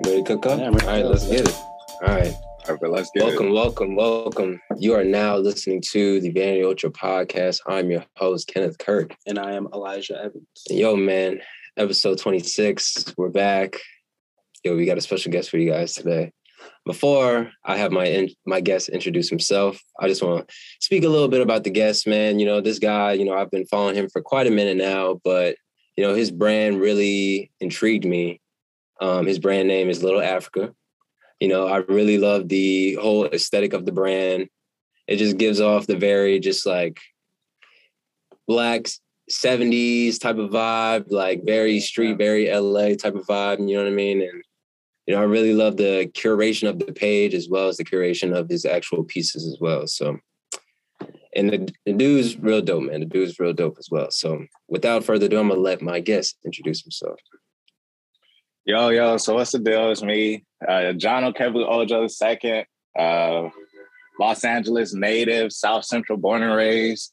Ready to cook up? Yeah, All ready to right, go. let's get it. All right. All right, let's get Welcome, welcome, welcome. You are now listening to the Vanity Ultra podcast. I'm your host, Kenneth Kirk. And I am Elijah Evans. Yo, man, episode 26. We're back. Yo, we got a special guest for you guys today. Before I have my in, my guest introduce himself, I just want to speak a little bit about the guest, man. You know, this guy, you know, I've been following him for quite a minute now, but you know, his brand really intrigued me. Um, his brand name is Little Africa. You know, I really love the whole aesthetic of the brand. It just gives off the very just like black 70s type of vibe, like very street, very LA type of vibe. You know what I mean? And you know, I really love the curation of the page as well as the curation of his actual pieces as well. So, and the, the dude's real dope, man. The dude's real dope as well. So, without further ado, I'm gonna let my guest introduce himself. Yo, yo, so what's the deal? It's me, uh, John Okebu Ojo II, uh, Los Angeles native, South Central born and raised.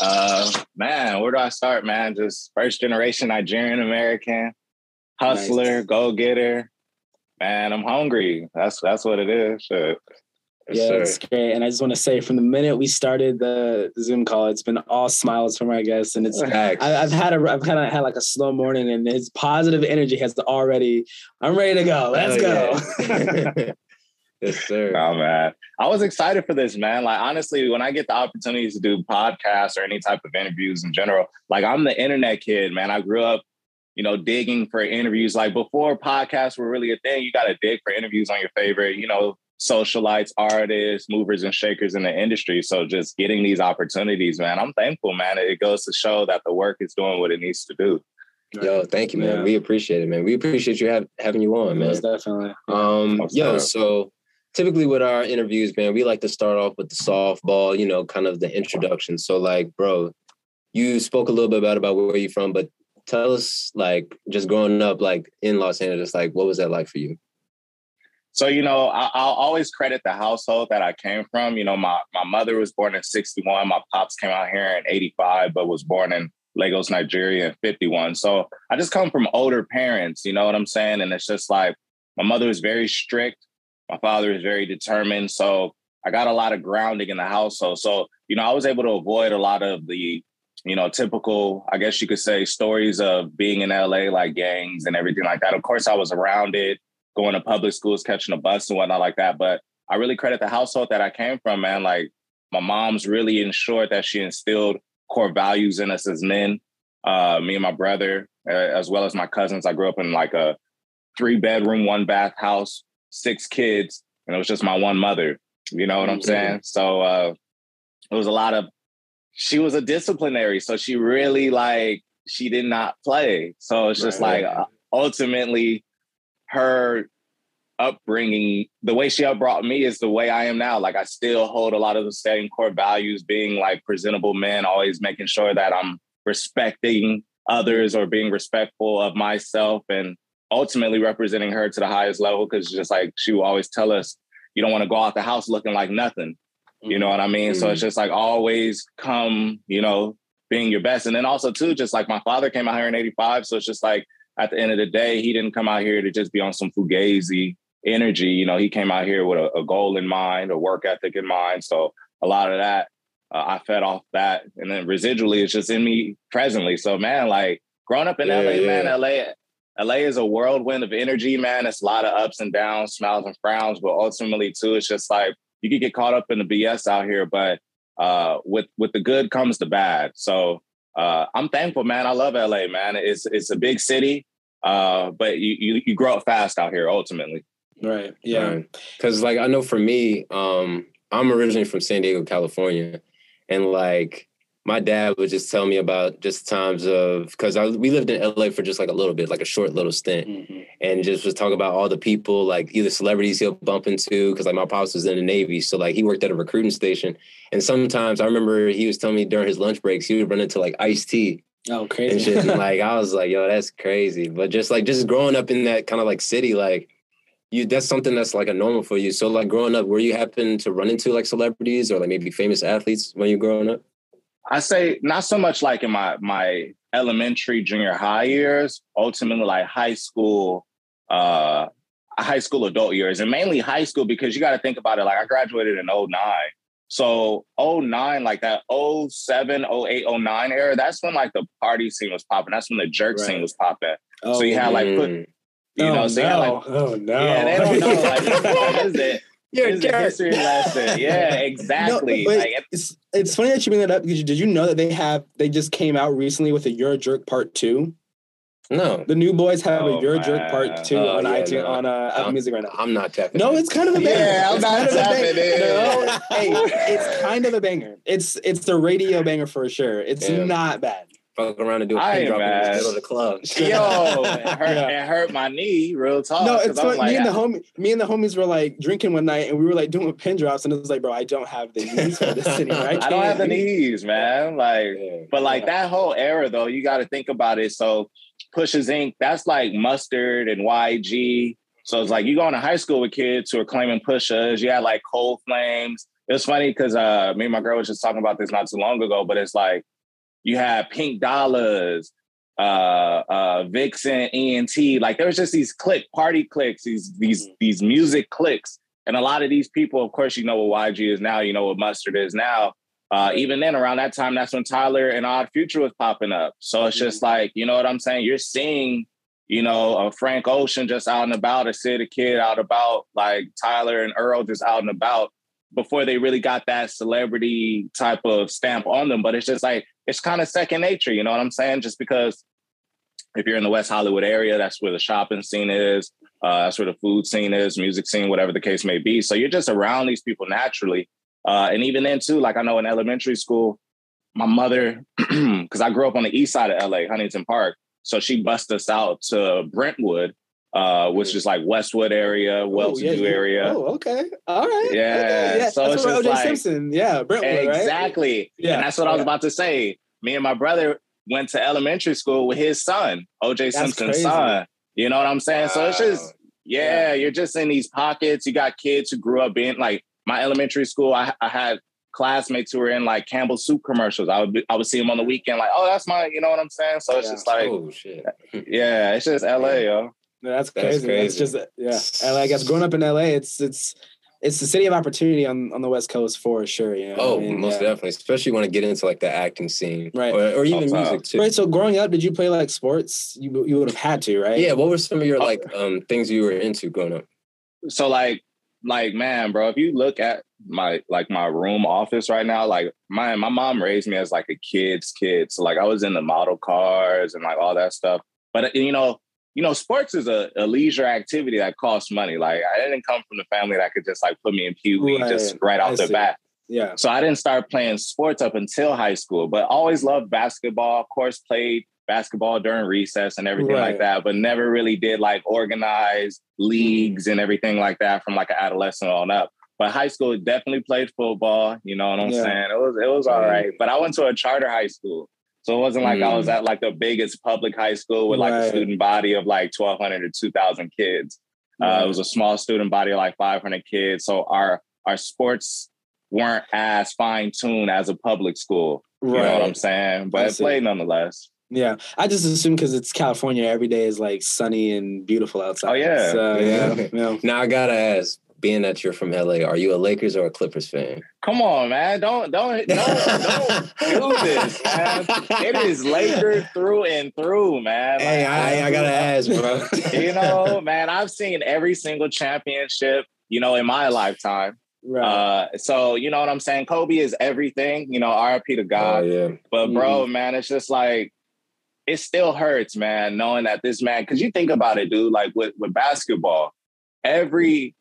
Uh, man, where do I start, man? Just first generation Nigerian American, hustler, Nice. go getter. Man, I'm hungry. That's that's what it is. Shit. Yes, yeah, sir. it's great. And I just want to say, from the minute we started the Zoom call, it's been all smiles from our guests, and it's Facts. I, I've had a I've kind of had like a slow morning, and his positive energy has already. I'm ready to go. Let's Hell go. yeah. yes, sir. Oh man, I was excited for this, man. Like honestly, when I get the opportunities to do podcasts or any type of interviews in general, like I'm the internet kid, man. I grew up, you know, digging for interviews. Like before podcasts were really a thing, you got to dig for interviews on your favorite, you know, socialites, artists, movers and shakers in the industry. So just getting these opportunities, man, I'm thankful, man. It goes to show that the work is doing what it needs to do. Yo, thank you, man. Yeah. We appreciate it, man. We appreciate you have, having you on, man. Most definitely. Um, Most yo, definitely. so typically with our interviews, man, we like to start off with the softball, you know, kind of the introduction. So, like, bro, you spoke a little bit about about where you're from, but tell us, like, just growing up, like in Los Angeles, like, what was that like for you? So, you know, I, I'll always credit the household that I came from. You know, my, my mother was born in 61. My pops came out here in 85, but was born in Lagos, Nigeria in 51. So I just come from older parents, you know what I'm saying? And it's just like my mother is very strict. My father is very determined. So I got a lot of grounding in the household. So, you know, I was able to avoid a lot of the, you know, typical, I guess you could say, stories of being in LA, like gangs and everything like that. Of course, I was around it going to public schools, catching a bus and whatnot like that. But I really credit the household that I came from, man. Like my mom's really ensured that she instilled core values in us as men. Uh, me and my brother, uh, as well as my cousins. I grew up in like a three bedroom, one bath house, six kids, and it was just my one mother. You know what I'm Mhm. saying? So uh, it was a lot of. She was a disciplinary, so she really like she did not play. So it's just Right. like uh, ultimately her upbringing, the way she upbrought me is the way I am now. Like I still hold a lot of the same core values, being like presentable men, always making sure that I'm respecting others or being respectful of myself and ultimately representing her to the highest level. Cause just like she will always tell us, you don't want to go out the house looking like nothing. You know what I mean? So it's mm-hmm. just like always come, you know, being your best. And then also too, just like my father came out here in 85. So it's just like at the end of the day, he didn't come out here to just be on some fugazi energy. You know, he came out here with a, a goal in mind, a work ethic in mind. So a lot of that, uh, I fed off that. And then residually, it's just in me presently. So man, like growing up in Yeah, LA, yeah. man, LA, LA is a whirlwind of energy, man. It's a lot of ups and downs, smiles and frowns, but ultimately too, it's just like you could get caught up in the BS out here, but uh, with with the good comes the bad. So uh, I'm thankful, man. I love LA, man. It's it's a big city, uh, but you, you you grow up fast out here. Ultimately, Right. Yeah. Because, like, I know for me, um, I'm originally from San Diego, California. And, like, my dad would just tell me about just times of, because we lived in LA for just like a little bit, like a short little stint. Mhm. and just was talking about all the people, like either celebrities he'll bump into, because like my pops was in the Navy, so like he worked at a recruiting station, and sometimes I remember he was telling me during his lunch breaks he would run into like Ice T Oh, and crazy. shit, and like I was like, yo, that's crazy. But just like just growing up in that kind of like city, like you, that's something that's like a normal for you. So like growing up, were you happen to run into like celebrities or like maybe famous athletes when you growing up? I say not so much like in my my elementary, junior high years. Ultimately, like high school, uh, high school adult years and mainly high school because you got to think about it. Like I graduated in 09. So 09, like that 07, 08, 09 era, that's when like the party scene was popping. That's when the jerk Right. scene was popping. Oh, so you had like put, Mm. you know, oh, so you had no. like oh no. yeah, they don't know. Like, what is it? You're a jerk. history lesson. Yeah, exactly. but like, it's it's funny that you bring that up because did you know that they have they just came out recently with a You're a Jerk Part Two? No, The new boys have Oh, a You're Jerk. Part Two Oh, on yeah, iTunes no. on uh, Apple Music right now. I'm not tapping. No, it's kind of a banger. Yeah, I'm It's not kind of a tapping banger. No, hey, it's kind of a banger. It's it's the radio banger for sure. It's Yeah. not bad. fuck around and do a I pin ain't drop in the middle of the club. yo, it hurt, Yeah. it hurt my knee, real talk. No, it's what like, me and the homie, me and the homies were like drinking one night, and we were like doing pin drops, and it was like, bro, I don't have the knees for this anymore. I, I don't have the can't knees, man. Like, but like Yeah. that whole era though, you got to think about it. So Pushes Inc. That's like mustard and YG. So it's like you going to high school with kids who are claiming pushers. You had like cold flames. It was funny because uh, me and my girl was just talking about this not too long ago. But it's like you had Pink Dollars, uh, uh, Vixen, ENT. Like there was just these click party clicks, these these these music clicks, and a lot of these people, of course, you know what YG is now. You know what Mustard is now. Uh, even then, around that time, that's when Tyler and Odd Future was popping up. So it's just like, you know what I'm saying? You're seeing, you know, a Frank Ocean just out and about, a Syd tha Kyd out about, like Tyler and Earl just out and about before they really got that celebrity type of stamp on them. But it's just like, it's kind of second nature, you know what I'm saying? Just because if you're in the West Hollywood area, that's where the shopping scene is, uh, that's where the food scene is, music scene, whatever the case may be. So you're just around these people naturally. Uh, and even then, too, like I know in elementary school, my mother, because I grew up on the east side of LA, Huntington Park. So she bussed us out to Brentwood, uh, which is like Westwood area, well to Oh, yeah, do area. Oh, okay. All right. Yeah, Okay. so That's it's where just OJ like- Simpson. Yeah. Brentwood, right? Exactly. Yeah, And that's what I was about to say. Me and my brother went to elementary school with his son, OJ Simpson's son. You know what I'm saying? So it's just, Wow. yeah, you're just in these pockets. You got kids who grew up in like my elementary school. I, I had classmates who were in like Campbell soup commercials. I would be, I would see them on the weekend, like, oh, that's my, you know what I'm saying? So it's Yeah. just like, oh shit. yeah, it's just LA, yo. No, that's That's crazy. It's just yeah. LA, I guess growing up in LA, it's it's it's the city of opportunity on, on the West Coast for sure. You know? Oh, I mean, most yeah. definitely. Especially when I get into like the acting scene, Right. Or, or even Sometimes. music too. Right. So growing up, did you play like sports? You you would have had to, right? Yeah. What were some of your Oh. like um things you were into growing up? so like like man bro if you look at my like my room office right now like my my mom raised me as like a kid's kid so like i was in the model cars and like all that stuff but uh, you know you know sports is a, a leisure activity that costs money like i didn't come from the family that could just like put me in pee wee Right. just right I off the see. bat Yeah. so I didn't start playing sports up until high school, but always loved basketball. Of course, played basketball during recess and everything Right. like that, but never really did like organized leagues and everything like that from like an adolescent on up. But high school definitely played football. You know what I'm Yeah. saying? It was it was all right. But I went to a charter high school. So it wasn't like I was Mm. at like the biggest public high school with like Right. a student body of like 1,200 or 2,000 kids. Uh, it was a small student body of like 500 kids. So our our sports weren't as fine tuned as a public school. You know what I'm saying? I But it see. played nonetheless. Yeah, I just assume because it's California, every day is like sunny and beautiful outside. Oh, yeah. so, Yeah. yeah, yeah. Now I gotta ask, being that you're from LA, are you a Lakers or a Clippers fan? Come on, man. Don't don't don't, don't do this, man. It is Lakers through and through, man. Hey, I, I gotta ask, bro. you know, man, I've seen every single championship, you know, in my lifetime. right. Uh, so you know what I'm saying? Kobe is everything, you know, RIP to Oh God. yeah. But Mm. bro, man, it's just like it still hurts, man, knowing that this man, because you think about it, dude, like with, with basketball, every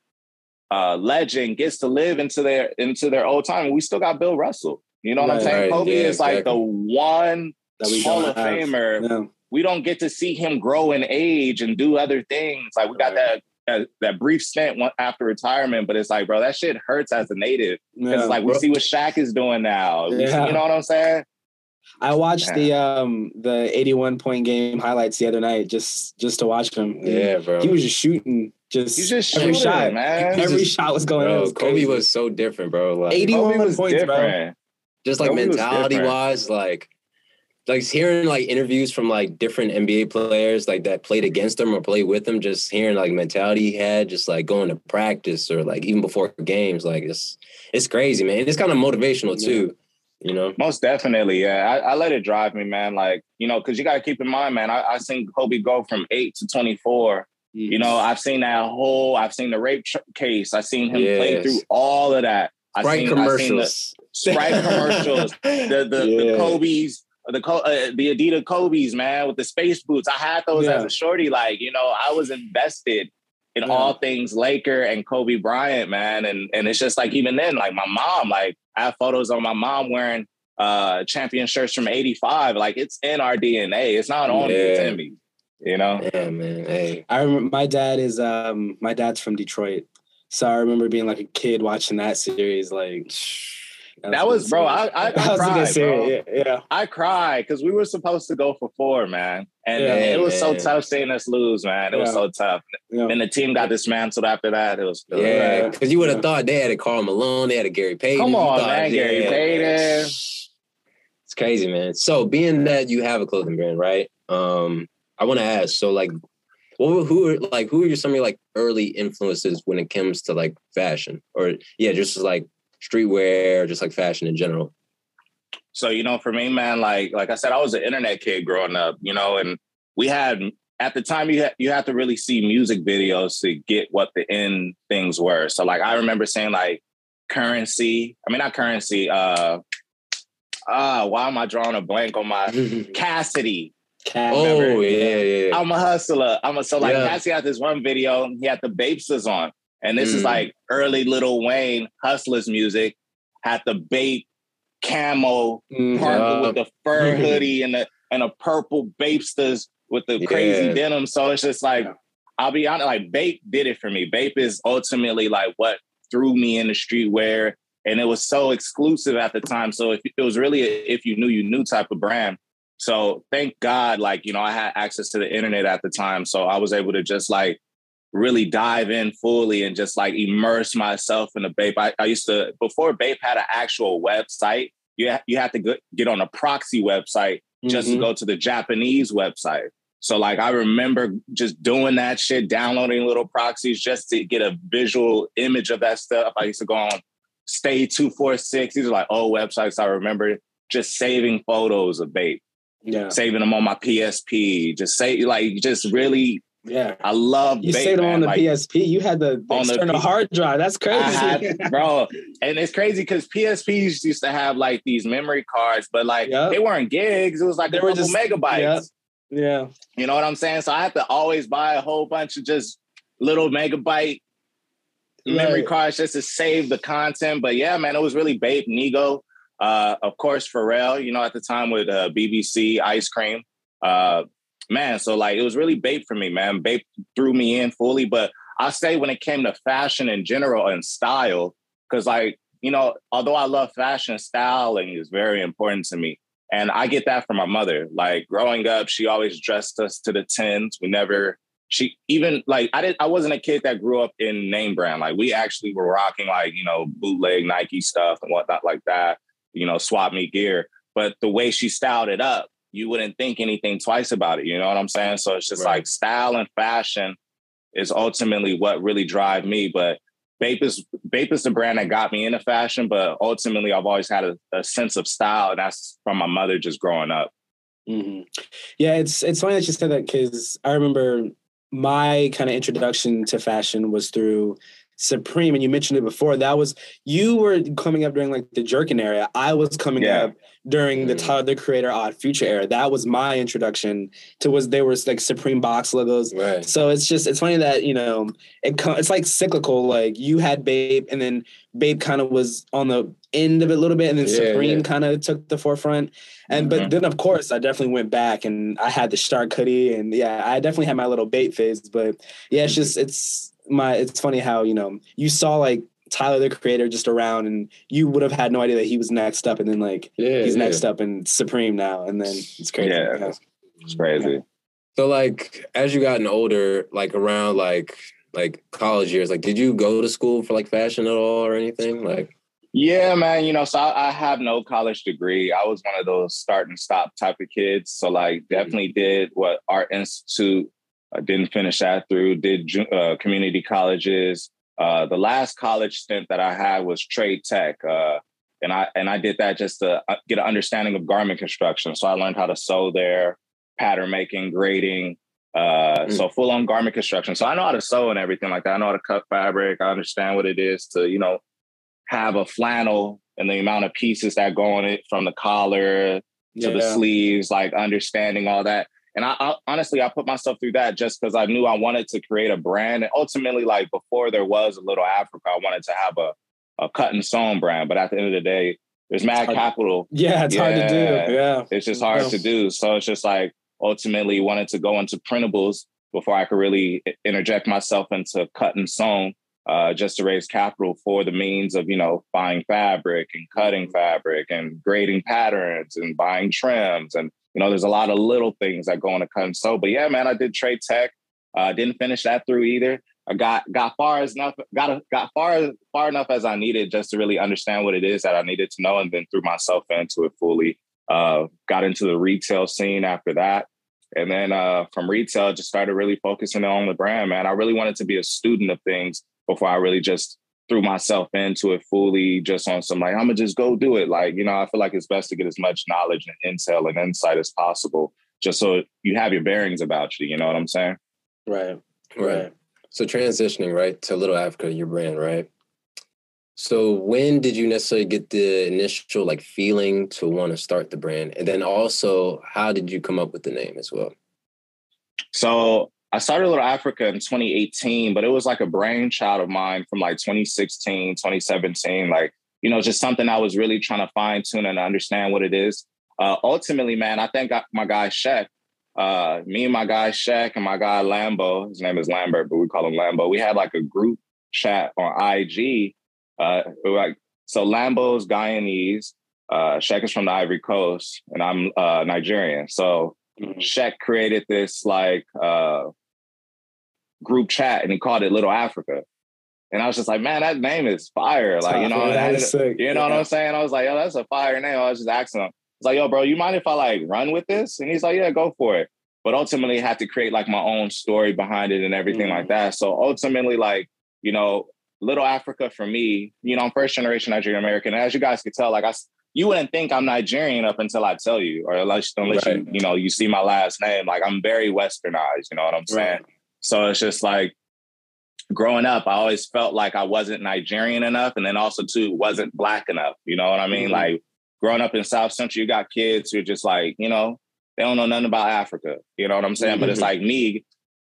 uh legend gets to live into their into their old time. We still got Bill Russell. You know what I'm saying? right, Kobe yeah, is like the one that we Hall of have. Famer. Yeah. We don't get to see him grow in age and do other things. Like we got Right. that, that that brief stint after retirement, but it's like, bro, that shit hurts as a native. Yeah. It's like we see what Shaq is doing now. Yeah. You know what I'm saying? I watched the um the 81 point game highlights the other night just just to watch him. Yeah, bro. He was just shooting just, He's just every shooting, shot. man. Every just- shot was going in. Bro, was Kobe was so different, bro. Like 81 was points, bro. different. just like Kobe mentality wise, like like hearing like interviews from like different NBA players like that played against him or played with him, just hearing like mentality he had, just like going to practice or like even before games, like it's it's crazy, man. It's kind of motivational too, you know. Most definitely, yeah. I, I let it drive me, man. Like you know, because you got to keep in mind, man. I, I seen Kobe go from eight to twenty four. You know, I've seen that whole. I've seen the rape tr- case. I've seen him play through all of that. I've Sprite seen, I've seen the, commercials. Sprite commercials, the the, the Kobe's, the Co- uh, the Adidas Kobe's, man, with the space boots. I had those Yeah. as a shorty. Like you know, I was invested in Yeah. all things Laker and Kobe Bryant, man. And and it's just like even then, like my mom, like I have photos of my mom wearing uh champion shirts from '85. Like it's in our DNA. It's not on me; it's in me. You know. Yeah, man. Hey. I remember my dad is um my dad's from Detroit, so I remember being like a kid watching that series. Like That was, bro. I I, I that was cried, good bro. Yeah, yeah. I cried because we were supposed to go for four, man, and Yeah, it was so man. tough seeing us lose, man. It was so tough. yeah. And the team got dismantled after that. It was Yeah, because you would have Yeah. thought they had a Karl Malone, they had a Gary Payton. Come on, thought- man, Gary Payton. It's crazy, man. So being that you have a clothing brand, right? Um, I want to ask. So, like, what who are like who are your, some of your like early influences when it comes to like fashion, or yeah, just like streetwear, just like fashion in general? So you know, for me, man, like like I said, I was an internet kid growing up, you know, and we had at the time you had, you had to really see music videos to get what the end things were. So like I remember saying like currency. I mean not currency. Uh, ah, why am I drawing a blank on my Cassidy? Cat. oh remember? yeah, yeah. I'm a hustler. I'm a so like Yeah. Cassie had this one video. He had the Bapestas on, and this is Mm. like early Lil Wayne hustlers music. Had the Bape camo Yeah. with the fur hoodie and the and a purple Bapestas with the crazy Yeah. denim. So it's just like. I'll be honest, like Bape did it for me. Bape is ultimately like what threw me in the streetwear, and it was so exclusive at the time. So if it was really a, if you knew you knew type of brand. So thank God, like you know, I had access to the internet at the time, so I was able to just like really dive in fully and just like immerse myself in the Bape. I, I used to before Bape had an actual website. You ha- you had to go, get on a proxy website just to Mhm. go to the Japanese website. So like I remember just doing that shit, downloading little proxies just to get a visual image of that stuff. I used to go on Stay two four six. These are like old websites. I remember just saving photos of Bape, Yeah, saving them on my PSP. Just say like just really. Yeah. I love You Bape, saved them on the Like, PSP. You had the, the On the hard drive. That's crazy. Had, bro, and it's crazy because PSPs used to have like these memory cards, but like Yep. they weren't gigs. It was like They a were just- megabytes. yep. yeah. You know what I'm saying? So I have to always buy a whole bunch of just little megabyte memory cards just to save the content. But yeah, man, it was really Bape, Nigo, uh, of course, Pharrell, you know, at the time with uh, BBC Ice Cream. Uh, man, so like it was really Bape for me, man. Bape threw me in fully. But I say when it came to fashion in general and style, because like, you know, although I love fashion, styling is very important to me. And I get that from my mother. Like growing up, she always dressed us to the tens. We never, she even like I didn't I wasn't a kid that grew up in name brand. Like we actually were rocking like, you know, bootleg Nike stuff and whatnot like that, you know, swap me gear. But the way she styled it up, you wouldn't think anything twice about it. You know what I'm saying? So it's just Right. like style and fashion is ultimately what really drive me. But Bape is Bape is the brand that got me into fashion, but ultimately I've always had a, a sense of style, and that's from my mother just growing up. hmm Yeah, it's it's funny that you said that because I remember my kind of introduction to fashion was through Supreme, and you mentioned it before. That was you were coming up during like the Jerkin era. I was coming Yeah. up during the Mhm. Tyler the Creator Odd Future era. That was my introduction to was there was like Supreme box logos. Right. So it's just it's funny that you know it it's like cyclical. Like you had Bape, and then Bape kind of was on the end of it a little bit, and then Yeah, Supreme yeah. kind of took the forefront. And but Mhm. then of course I definitely went back and I had the Stark hoodie, and yeah, I definitely had my little Bape phase. But yeah, it's just it's my it's funny how you know you saw like Tyler the Creator just around, and you would have had no idea that he was next up, and then like Yeah. he's yeah. next up and Supreme now, and then it's crazy. Yeah. It's crazy. So like as you gotten older, like around like like college years, like did you go to school for like fashion at all or anything? Like Yeah, man. You know, so I, I, have no college degree. I was one of those start and stop type of kids. So, like, mm-hmm. definitely mm-hmm. did what Art Institute. I didn't finish that through. Did uh, community colleges. Uh, the last college stint that I had was trade tech, uh, and I and I did that just to uh, get an understanding of garment construction. So I learned how to sew there, pattern making, grading. Uh, mm. So full on garment construction. So I know how to sew and everything like that. I know how to cut fabric. I understand what it is to you know have a flannel and the amount of pieces that go on it from the collar to yeah. the sleeves, like understanding all that. And I, I, honestly, I put myself through that just because I knew I wanted to create a brand. And ultimately, like before there was a little Africa, I wanted to have a, a cut and sewn brand. But at the end of the day, there's mad capital. Yeah, it's yeah, hard to do. Yeah. It's just hard yeah. to do. So it's just like ultimately wanted to go into printables before I could really interject myself into cut and sewn uh, just to raise capital for the means of you know buying fabric and cutting mm-hmm. fabric and grading patterns and buying trims and you know there's a lot of little things that go into cut so. But yeah, man, I did trade tech. Uh, didn't finish that through either. I got got far as enough got got far far enough as I needed just to really understand what it is that I needed to know, and then threw myself into it fully. Uh, got into the retail scene after that. And then uh, from retail, just started really focusing on the brand, man. I really wanted to be a student of things before I really just threw myself into it fully just on some like, I'm gonna just go do it. Like, you know, I feel like it's best to get as much knowledge and intel and insight as possible, just so you have your bearings about you. You know what I'm saying? Right. Right. So transitioning, right, to Little Africa, your brand, right? So when did you necessarily get the initial like feeling to want to start the brand? And then also, how did you come up with the name as well? So I started Little Africa in 2018, but it was like a brainchild of mine from like 2016, 2017. Like, you know, just something I was really trying to fine tune and understand what it is. Uh, ultimately, man, I think my guy Shaq, uh, me and my guy Shaq and my guy Lambo, his name is Lambert, but we call him Lambo. We had like a group chat on IG. Uh, like, so Lambo's Guyanese, uh, Shaq is from the Ivory Coast, and I'm uh, Nigerian. So mm-hmm. Shaq created this like uh, group chat and he called it Little Africa. And I was just like, man, that name is fire. Like, you know, that is sick. you know yeah. what I'm saying? I was like, yo, that's a fire name. I was just asking him. I was like, yo, bro, you mind if I like run with this? And he's like, yeah, go for it. But ultimately I had to create like my own story behind it and everything mm like that. So ultimately, like, you know, Little Africa for me, you know, I'm first generation Nigerian American. as you guys could tell, like I you wouldn't think I'm Nigerian up until I tell you, or unless unless right. you, you know, you see my last name. Like I'm very westernized, you know what I'm saying? Right. So it's just like growing up, I always felt like I wasn't Nigerian enough, and then also too wasn't black enough. You know what I mean? Mm-hmm. Like growing up in South Central, you got kids who are just like, you know, they don't know nothing about Africa. You know what I'm saying? Mm-hmm. But it's mm-hmm. like me,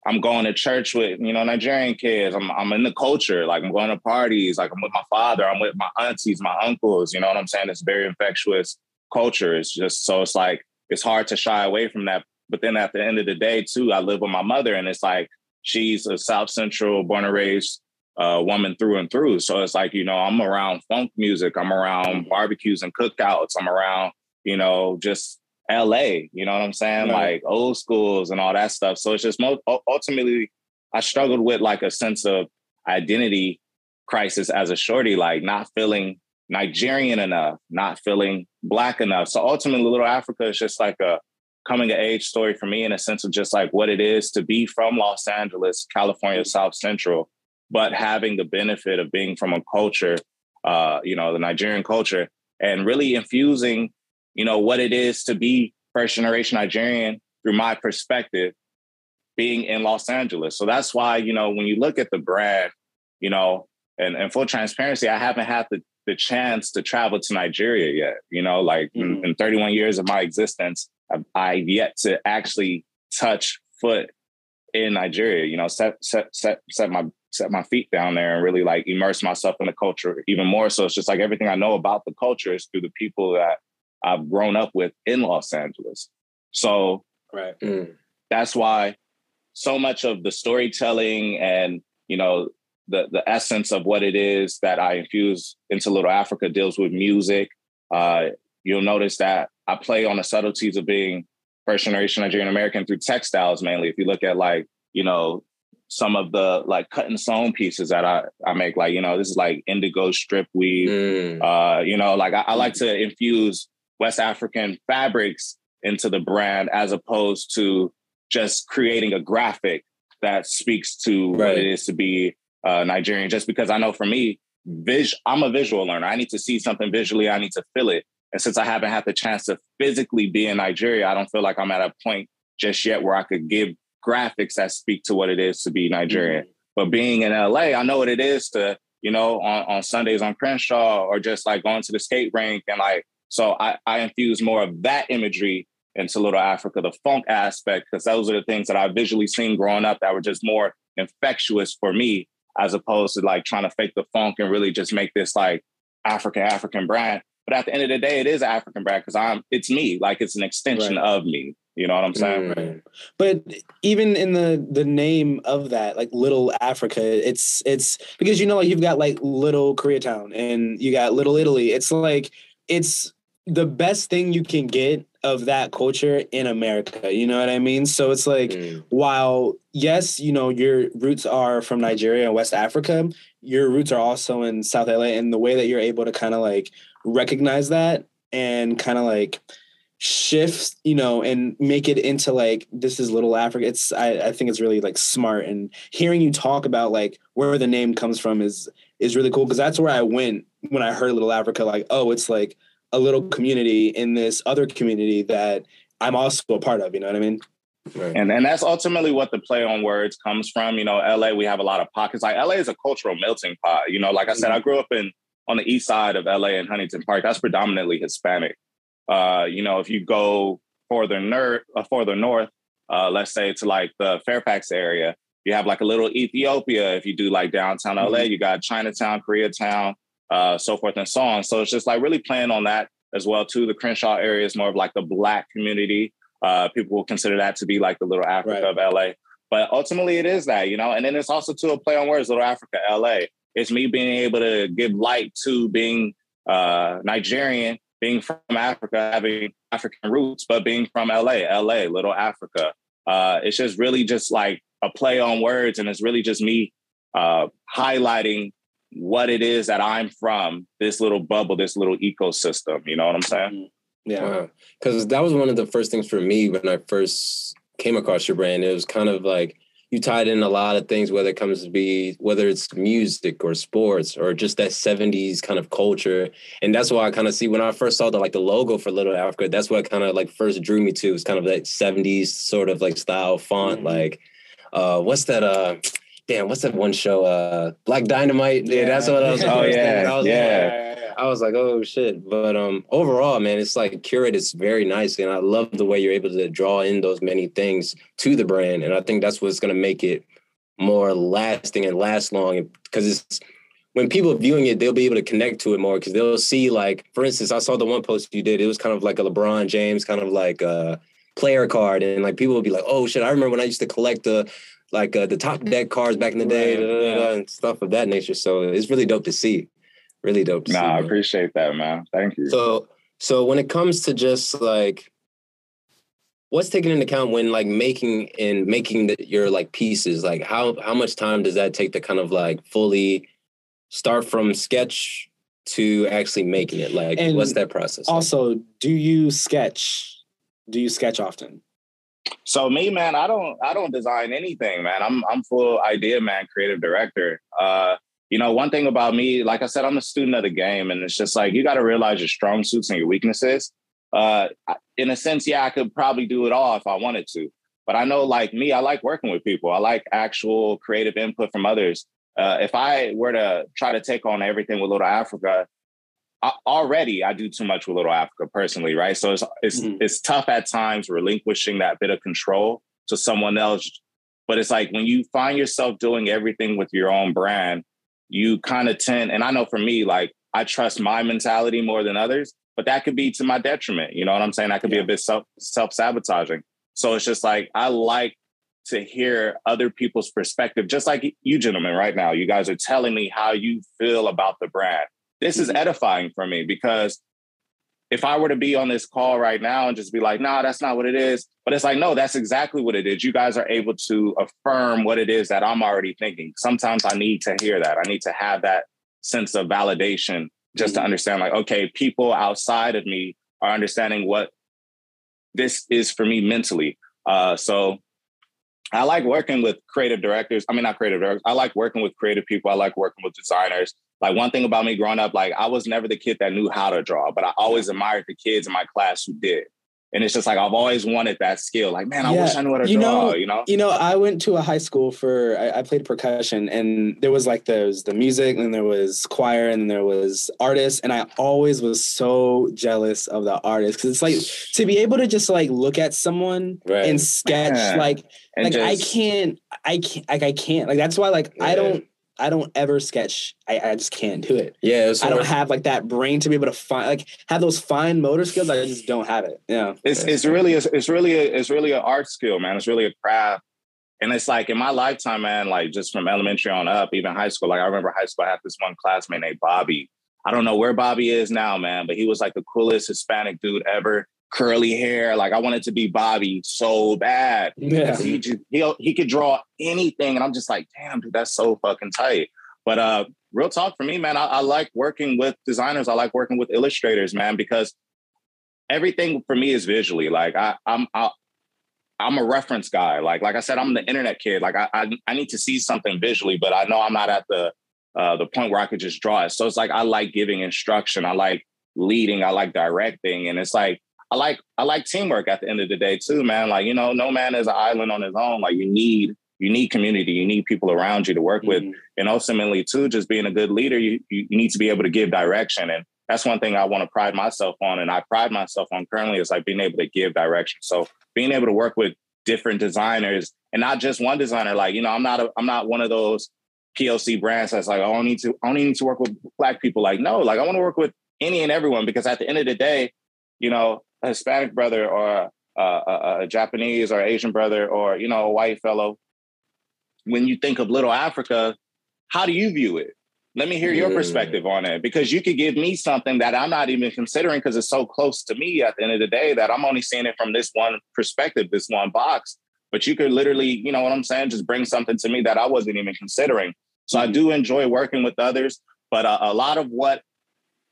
I'm going to church with, you know, Nigerian kids. I'm I'm in the culture. Like I'm going to parties. Like I'm with my father. I'm with my aunties, my uncles. You know what I'm saying? It's very infectious culture. It's just so it's like it's hard to shy away from that. But then at the end of the day, too, I live with my mother, and it's like she's a South Central born and raised uh, woman through and through. So it's like, you know, I'm around funk music, I'm around barbecues and cookouts, I'm around, you know, just LA, you know what I'm saying? Right. Like old schools and all that stuff. So it's just most ultimately, I struggled with like a sense of identity crisis as a shorty, like not feeling Nigerian enough, not feeling black enough. So ultimately, Little Africa is just like a coming of age story for me in a sense of just like what it is to be from Los Angeles, California, South Central, but having the benefit of being from a culture, uh, you know, the Nigerian culture, and really infusing, you know, what it is to be first generation Nigerian through my perspective, being in Los Angeles. So that's why, you know, when you look at the brand, you know, and, and full transparency, I haven't had the, the chance to travel to Nigeria yet. You know, like mm-hmm. in, in 31 years of my existence, I've, I've yet to actually touch foot in Nigeria. You know, set set set set my set my feet down there and really like immerse myself in the culture even more. So it's just like everything I know about the culture is through the people that I've grown up with in Los Angeles. So right. Mm, that's why so much of the storytelling and you know the the essence of what it is that I infuse into Little Africa deals with music. Uh, you'll notice that I play on the subtleties of being first generation Nigerian American through textiles mainly. If you look at like, you know, some of the like cut and sewn pieces that I, I make. Like, you know, this is like indigo strip weave. Mm. Uh, you know, like I, I like to infuse West African fabrics into the brand as opposed to just creating a graphic that speaks to right. what it is to be uh, Nigerian. Just because I know for me, vis- I'm a visual learner. I need to see something visually. I need to feel it. And since I haven't had the chance to physically be in Nigeria, I don't feel like I'm at a point just yet where I could give graphics that speak to what it is to be Nigerian. Mm-hmm. But being in LA, I know what it is to, you know, on, on Sundays on Crenshaw or just like going to the skate rink and like, so I, I infuse more of that imagery into Little Africa, the funk aspect, because those are the things that I visually seen growing up that were just more infectious for me, as opposed to like trying to fake the funk and really just make this like African African brand. But at the end of the day, it is African brand because I'm it's me, like it's an extension right. of me. You know what I'm saying? Mm. But even in the the name of that, like Little Africa, it's it's because you know like you've got like Little Koreatown and you got Little Italy. It's like it's the best thing you can get of that culture in America. You know what I mean? So it's like mm. while yes, you know, your roots are from Nigeria and West Africa, your roots are also in South LA and the way that you're able to kind of like recognize that and kind of like shift, you know, and make it into like this is little Africa. It's I, I think it's really like smart and hearing you talk about like where the name comes from is is really cool because that's where I went when I heard Little Africa, like, oh, it's like a little community in this other community that I'm also a part of. You know what I mean? Right. And and that's ultimately what the play on words comes from. You know, LA, we have a lot of pockets. Like LA is a cultural melting pot. You know, like I said, mm-hmm. I grew up in on the east side of LA in Huntington Park. That's predominantly Hispanic. Uh, you know, if you go further ner- uh, further north, uh, let's say to like the Fairfax area, you have like a little Ethiopia. If you do like downtown LA, mm-hmm. you got Chinatown, Koreatown, uh, so forth and so on. So it's just like really playing on that as well too. The Crenshaw area is more of like the black community. Uh, people will consider that to be like the little Africa right. of LA. But ultimately, it is that you know, and then it's also to a play on words, little Africa, LA. It's me being able to give light to being uh, Nigerian, being from Africa, having African roots, but being from LA, LA, little Africa. Uh, it's just really just like a play on words, and it's really just me uh, highlighting what it is that I'm from, this little bubble, this little ecosystem. You know what I'm saying? Mm-hmm. Yeah. Because that was one of the first things for me when I first came across your brand. It was kind of like you tied in a lot of things, whether it comes to be whether it's music or sports or just that 70s kind of culture. And that's why I kind of see when I first saw the like the logo for Little Africa, that's what kind of like first drew me to. It's kind of that 70s sort of like style font. Mm-hmm. Like uh what's that uh damn, what's that one show? Uh, Black Dynamite. Yeah, that's what I was. oh yeah, was yeah. Like, I was like, oh shit. But um, overall, man, it's like curate is very nice, and I love the way you're able to draw in those many things to the brand, and I think that's what's gonna make it more lasting and last long because it's when people viewing it, they'll be able to connect to it more because they'll see like, for instance, I saw the one post you did. It was kind of like a LeBron James kind of like a player card, and like people would be like, "Oh shit!" I remember when I used to collect the like uh, the top deck cars back in the day right, yeah. and stuff of that nature. So it's really dope to see. Really dope to nah, see. I appreciate that, man. Thank you. So so when it comes to just like what's taken into account when like making and making the, your like pieces like how how much time does that take to kind of like fully start from sketch to actually making it like and what's that process also like? do you sketch do you sketch often so me, man, I don't I don't design anything, man. I'm I'm full idea man, creative director. Uh, you know, one thing about me, like I said, I'm a student of the game, and it's just like you got to realize your strong suits and your weaknesses. Uh, in a sense, yeah, I could probably do it all if I wanted to, but I know, like me, I like working with people. I like actual creative input from others. Uh, if I were to try to take on everything with Little Africa, I, already I do too much with Little Africa personally, right? So it's it's mm-hmm. it's tough at times relinquishing that bit of control to someone else. But it's like when you find yourself doing everything with your own brand, you kind of tend, and I know for me, like I trust my mentality more than others, but that could be to my detriment. You know what I'm saying? That could yeah. be a bit self self sabotaging. So it's just like I like to hear other people's perspective, just like you gentlemen right now. You guys are telling me how you feel about the brand this is mm-hmm. edifying for me because if I were to be on this call right now and just be like, nah, that's not what it is. But it's like, no, that's exactly what it is. You guys are able to affirm what it is that I'm already thinking. Sometimes I need to hear that. I need to have that sense of validation just mm-hmm. to understand, like, okay, people outside of me are understanding what this is for me mentally. Uh, so I like working with creative directors. I mean, not creative directors. I like working with creative people. I like working with designers. Like one thing about me growing up, like I was never the kid that knew how to draw, but I always admired the kids in my class who did. And it's just like I've always wanted that skill. Like, man, I yeah. wish I knew how to you draw. Know, you know, you know, I went to a high school for I, I, played percussion, and there was like those the music, and there was choir, and there was artists, and I always was so jealous of the artists because it's like to be able to just like look at someone right. and sketch yeah. like and like just, I can't, I can't, like I can't, like that's why like yeah. I don't I don't ever sketch. I, I just can't do it. Yeah, I don't have like that brain to be able to find like have those fine motor skills. I just don't have it. Yeah, it's it's really a, it's really a, it's really an art skill, man. It's really a craft, and it's like in my lifetime, man. Like just from elementary on up, even high school. Like I remember high school. I had this one classmate named Bobby. I don't know where Bobby is now, man, but he was like the coolest Hispanic dude ever curly hair. Like I wanted to be Bobby so bad. Yeah. He just he he could draw anything, and I'm just like, damn, dude, that's so fucking tight. But uh, real talk for me, man, I, I like working with designers. I like working with illustrators, man, because everything for me is visually. Like I, I'm I, I'm a reference guy. Like like I said, I'm the internet kid. Like I I, I need to see something visually, but I know I'm not at the uh, the point where I could just draw it. So it's like I like giving instruction. I like leading. I like directing, and it's like I like I like teamwork at the end of the day too, man. Like, you know, no man is an island on his own. Like you need you need community, you need people around you to work mm-hmm. with. And ultimately too, just being a good leader, you, you need to be able to give direction. And that's one thing I want to pride myself on. And I pride myself on currently is like being able to give direction. So being able to work with different designers and not just one designer. Like, you know, I'm not a, I'm not one of those POC brands that's like, oh, I need to I only need to work with black people. Like, no, like I want to work with any and everyone because at the end of the day, you know, a Hispanic brother or a, a, a Japanese or Asian brother or you know a white fellow, when you think of Little Africa, how do you view it? Let me hear your perspective on it because you could give me something that I'm not even considering because it's so close to me at the end of the day that I'm only seeing it from this one perspective, this one box. But you could literally, you know what I'm saying, just bring something to me that I wasn't even considering. So I mm-hmm. do enjoy working with others, but a, a lot of what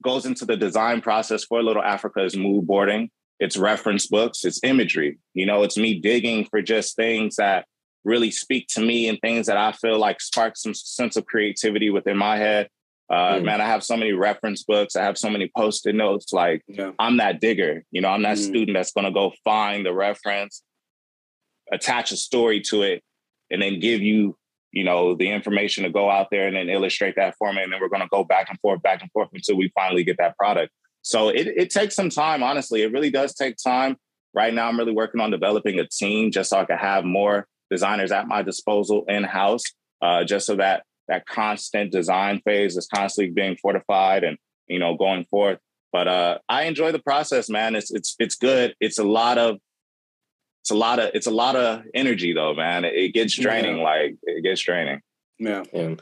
goes into the design process for Little Africa is mood boarding. It's reference books. It's imagery. You know, it's me digging for just things that really speak to me and things that I feel like spark some sense of creativity within my head. Uh, mm. Man, I have so many reference books. I have so many post-it notes. Like yeah. I'm that digger. You know, I'm that mm. student that's going to go find the reference, attach a story to it, and then give you you know, the information to go out there and then illustrate that for me. And then we're going to go back and forth, back and forth until we finally get that product. So it, it takes some time, honestly. It really does take time. Right now, I'm really working on developing a team just so I can have more designers at my disposal in house, uh, just so that that constant design phase is constantly being fortified and you know going forth. But uh, I enjoy the process, man. It's it's it's good. It's a lot of it's a lot of it's a lot of energy though, man. It, it gets draining. Yeah. Like it gets draining. Yeah. yeah.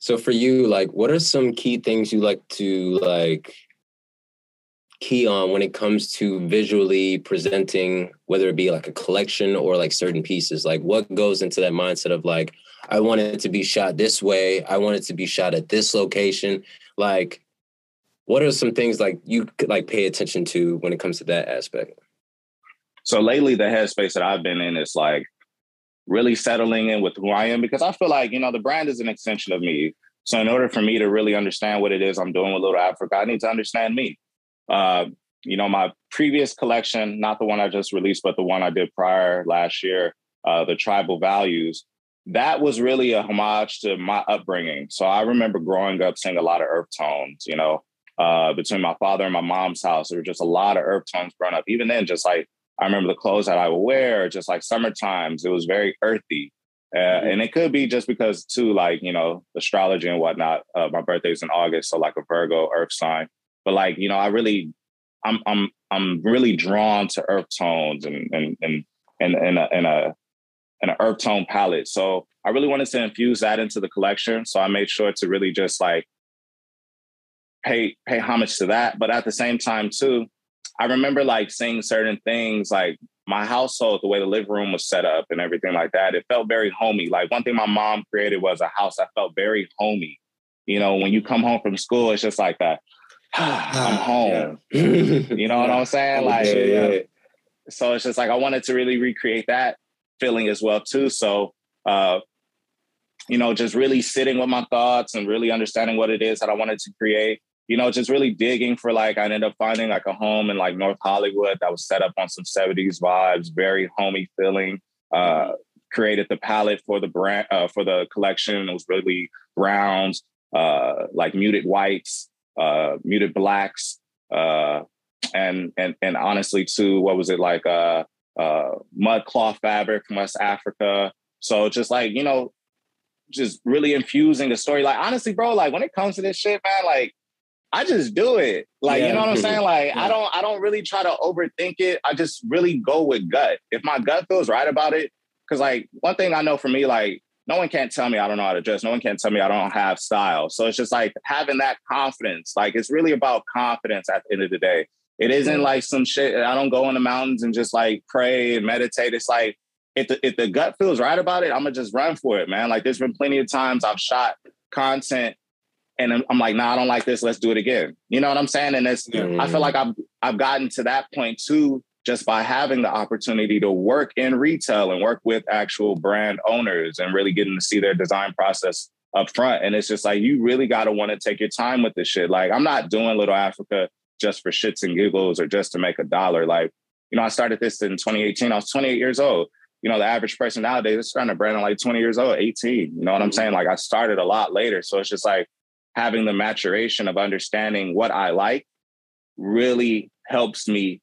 So for you, like, what are some key things you like to like key on when it comes to visually presenting, whether it be like a collection or like certain pieces? Like, what goes into that mindset of like, I want it to be shot this way. I want it to be shot at this location. Like, what are some things like you could like pay attention to when it comes to that aspect? So lately, the headspace that I've been in is like really settling in with who I am because I feel like, you know, the brand is an extension of me. So in order for me to really understand what it is I'm doing with Little Africa, I need to understand me. Uh, you know, my previous collection, not the one I just released, but the one I did prior last year, uh, the tribal values, that was really a homage to my upbringing. So I remember growing up seeing a lot of earth tones, you know, uh, between my father and my mom's house. There were just a lot of earth tones growing up. Even then, just like I remember the clothes that I would wear, just like summer times, it was very earthy. Uh, mm-hmm. And it could be just because, too, like, you know, astrology and whatnot. Uh, my birthday's in August, so like a Virgo earth sign. But like, you know, I really, I'm, I'm, I'm really drawn to earth tones and, and, and, and, and, a, and a, and an earth tone palette. So I really wanted to infuse that into the collection. So I made sure to really just like pay pay homage to that. But at the same time, too, I remember like seeing certain things like my household, the way the living room was set up and everything like that, it felt very homey. Like one thing my mom created was a house that felt very homey. You know, when you come home from school, it's just like that. I'm home. Yeah. you know what I'm saying? Like, yeah, yeah. so it's just like I wanted to really recreate that feeling as well too. So, uh, you know, just really sitting with my thoughts and really understanding what it is that I wanted to create you know, just really digging for like, I ended up finding like a home in like North Hollywood that was set up on some 70s vibes, very homey feeling. Uh, created the palette for the brand, uh, for the collection. It was really browns, uh, like muted whites, uh, muted blacks, uh, and, and, and honestly too, what was it like, uh, uh, mud cloth fabric from West Africa. So just like, you know, just really infusing the story. Like honestly, bro, like when it comes to this shit, man, like I just do it. Like, yeah. you know what I'm saying? Like, yeah. I don't, I don't really try to overthink it. I just really go with gut. If my gut feels right about it, because like one thing I know for me, like no one can't tell me I don't know how to dress. No one can tell me I don't have style. So it's just like having that confidence. Like it's really about confidence at the end of the day. It isn't like some shit. I don't go in the mountains and just like pray and meditate. It's like if the if the gut feels right about it, I'm gonna just run for it, man. Like there's been plenty of times I've shot content and I'm, like, nah, I don't like this. Let's do it again. You know what I'm saying? And it's, mm-hmm. I feel like I've, I've gotten to that point too, just by having the opportunity to work in retail and work with actual brand owners and really getting to see their design process up front. And it's just like, you really got to want to take your time with this shit. Like, I'm not doing Little Africa just for shits and giggles or just to make a dollar. Like, you know, I started this in 2018. I was 28 years old. You know, the average person nowadays is starting a brand at like 20 years old, 18. You know what I'm mm-hmm. saying? Like, I started a lot later. So it's just like, having the maturation of understanding what I like really helps me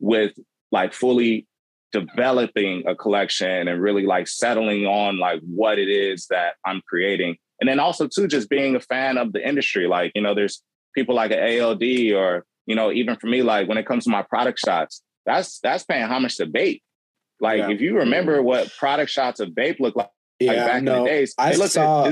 with like fully developing a collection and really like settling on like what it is that I'm creating. And then also too, just being a fan of the industry. Like, you know, there's people like an ALD or, you know, even for me, like when it comes to my product shots, that's that's paying homage to Bape. Like yeah. if you remember what product shots of Bape look like, yeah, like back no, in the days, I saw,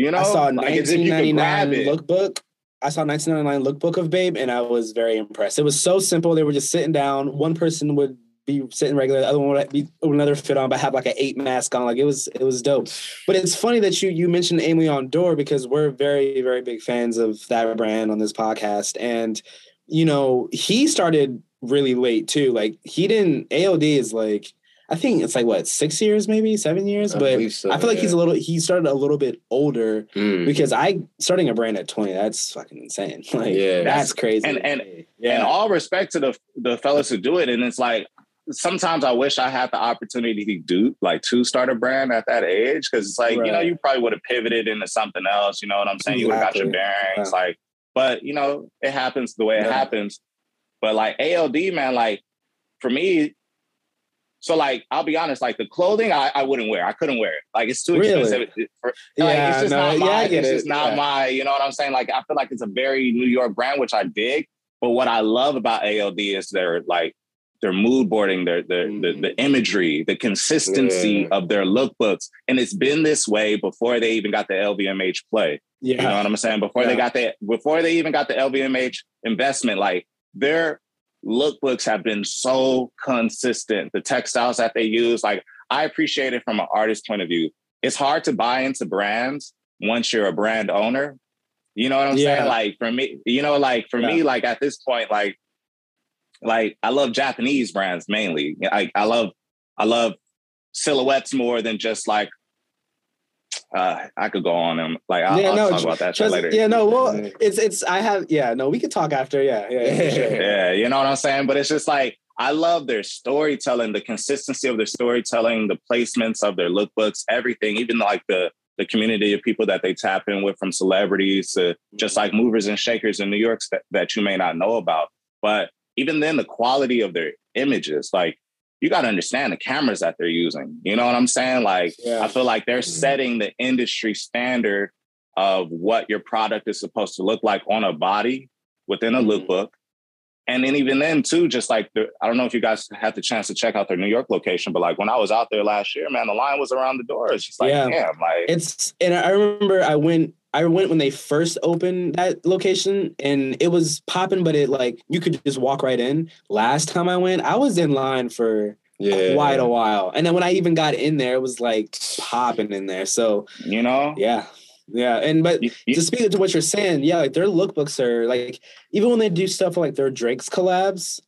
you know, I saw like 1999 lookbook. I saw 1999 lookbook of Bape, and I was very impressed. It was so simple. They were just sitting down. One person would be sitting regular, the other one would be another fit on, but have like an eight mask on. Like it was, it was dope. But it's funny that you you mentioned Aimé Leon Dore because we're very, very big fans of that brand on this podcast, and you know he started really late too. Like he didn't. ALD is like I think it's like what six years, maybe seven years. I but so, I feel like yeah. he's a little. He started a little bit older mm. because I starting a brand at twenty. That's fucking insane. Like yeah, that's crazy. And and yeah. and all respect to the the fellas who do it. And it's like sometimes I wish I had the opportunity to do like to start a brand at that age because it's like right. you know you probably would have pivoted into something else. You know what I'm saying? Exactly. You would have got your bearings. Yeah. Like, but you know it happens the way it happens. But like ALD, man, like for me, so like, I'll be honest, like the clothing I, I wouldn't wear. I couldn't wear it. Like it's too really? expensive. For, yeah, like, it's just no, not my, yeah, it's just not yeah. my, you know what I'm saying? Like I feel like it's a very New York brand, which I dig. But what I love about ALD is their like their mood boarding, their their mm. the, the, mm-hmm. imagery, the consistency yeah. of their lookbooks. And it's been this way before they even got the LVMH play. Yeah. You know what I'm saying? Before they got that, before they even got the LVMH investment, like their lookbooks have been so consistent. The textiles that they use, like I appreciate it from an artist point of view. It's hard to buy into brands once you're a brand owner. You know what I'm yeah. saying? Like for me, you know, like for yeah. me, like at this point, like, like I love Japanese brands mainly. I, I love, I love silhouettes more than just like uh, I could go on and like I'll, yeah, I'll no, talk about that just, later. Yeah, no, well, it's it's I have yeah, no, we could talk after. Yeah, yeah, yeah, sure. yeah. You know what I'm saying? But it's just like I love their storytelling, the consistency of their storytelling, the placements of their lookbooks, everything, even like the the community of people that they tap in with, from celebrities to just like movers and shakers in New York that, that you may not know about. But even then, the quality of their images, like you got to understand the cameras that they're using. You know what I'm saying? Like, yeah. I feel like they're mm-hmm. setting the industry standard of what your product is supposed to look like on a body within a lookbook. Mm-hmm. And then even then too, just like the, I don't know if you guys had the chance to check out their New York location, but like when I was out there last year, man, the line was around the door. It's just like, yeah. damn, like it's. And I remember I went I went when they first opened that location and it was popping, but it like you could just walk right in. Last time I went, I was in line for Yeah. quite a while. And then when I even got in there, it was like popping in there. So You know, yeah. Yeah. And but You- you- to speak to what you're saying, yeah, like their lookbooks are like even when they do stuff like their Drake's collabs,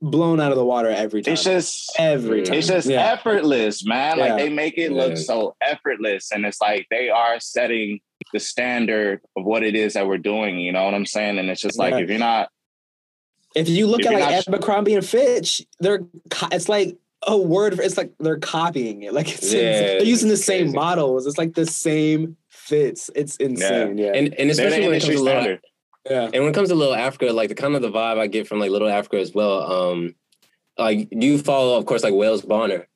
blown out of the water every time. it's just every mm. time. it's just yeah. effortless, man. Yeah. Like they make it look Yeah. so effortless, and it's like they are setting the standard of what it is that we're doing. You know what I'm saying? And it's just like Yeah. if you're not, If you look If at like not- Abercrombie and Fitch, they're it's like a word. For, it's like they're copying it. Like it's, Yeah, they're using the it's same crazy. models. It's like the same fits. It's insane. Yeah, And and especially when it comes industry to little, yeah. and when it comes to Little Africa, like the kind of the vibe I get from like Little Africa as well. Um, like you follow, of course, like Wales Bonner?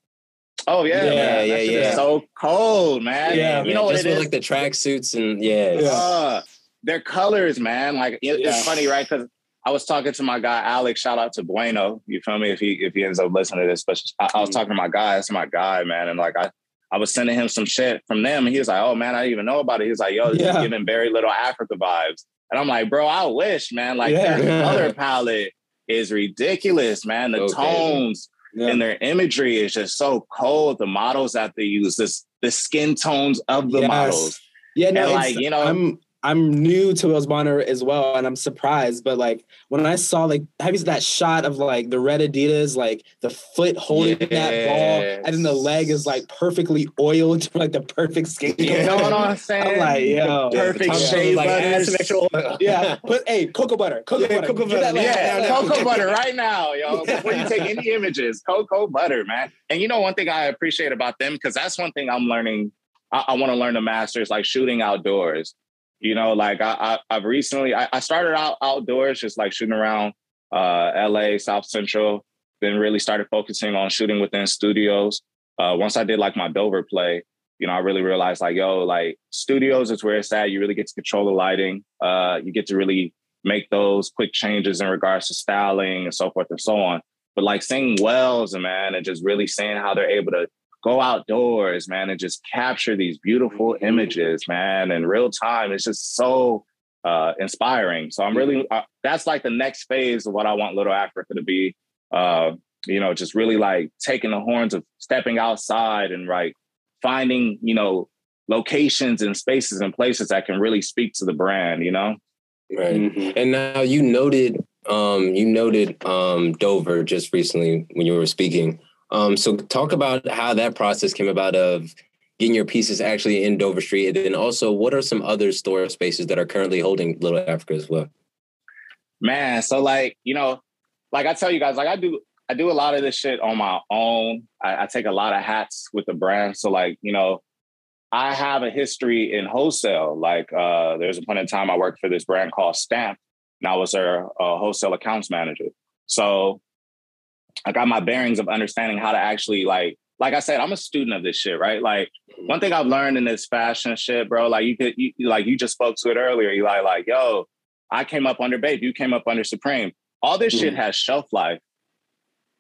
Oh yeah, Yeah. Yeah, yeah. So cold, man. Yeah, you Man, know what just it with is? like the track suits and yeah. Uh, their colors, man. Like it- Yeah. it's funny, right? Because I was talking to my guy Alex. Shout out to Bueno. You feel me? If he if he ends up listening to this, but I, I was Mhm. talking to my guy. That's my guy, man. And like I. I was sending him some shit from them, and he was like, "Oh man, I didn't even know about it." He was like, "Yo, this Yeah. is giving very little Africa vibes," and I'm like, "Bro, I wish, man. Like Yeah. their color palette is ridiculous, man. The Okay. tones, yeah. and their imagery is just so cold. The models that they use, this the skin tones of the Yes. models. Yeah, no, And, like, you know- I'm I'm new to Wales Bonner as well, and I'm surprised. But like when I saw like have you seen that shot of like the red Adidas, like the foot holding that ball, and then the leg is like perfectly oiled to like the perfect skin. You know what I'm saying? I'm like, yo, The perfect top shea like add some extra oil. yeah. Put hey, cocoa butter, cocoa Yeah, butter, cocoa Give that, butter. like, Yeah, that- cocoa butter right now, yo. Before you take any images, cocoa butter, man. And you know one thing I appreciate about them because that's one thing I'm learning. I, I want to learn to master is like shooting outdoors. You know, like I, I I've recently I, I started out outdoors, just like shooting around uh, L.A., South Central. Then really started focusing on shooting within studios. Uh, once I did like my Dover play, you know, I really realized like, yo, like studios is where it's at. You really get to control the lighting. Uh, you get to really make those quick changes in regards to styling and so forth and so on. But like seeing Wells and man, and just really seeing how they're able to go outdoors, man, and just capture these beautiful images, man, in real time. It's just so uh, inspiring. So I'm really uh, that's like the next phase of what I want Little Africa to be. Uh, you know, just really like taking the horns of stepping outside and like finding, you know, locations and spaces and places that can really speak to the brand. You know. Right. Mhm. And now you noted um you noted um Dover just recently when you were speaking. Um so talk about how that process came about of getting your pieces actually in Dover Street and then also what are some other store spaces that are currently holding Little Africa as well? Man, so like, you know, like I tell you guys, like I do I do a lot of this shit on my own. I, I take a lot of hats with the brand. So like, you know, I have a history in wholesale. Like uh there's a point in time I worked for this brand called Stampd, and I was their uh, wholesale accounts manager. So I got my bearings of understanding how to actually like, like I said, I'm a student of this shit, right? Like mm-hmm. one thing I've learned in this fashion shit, bro, like you could, you, like you just spoke to it earlier. You like, like, yo, I came up under Bape, you came up under Supreme. All this shit mm-hmm. has shelf life.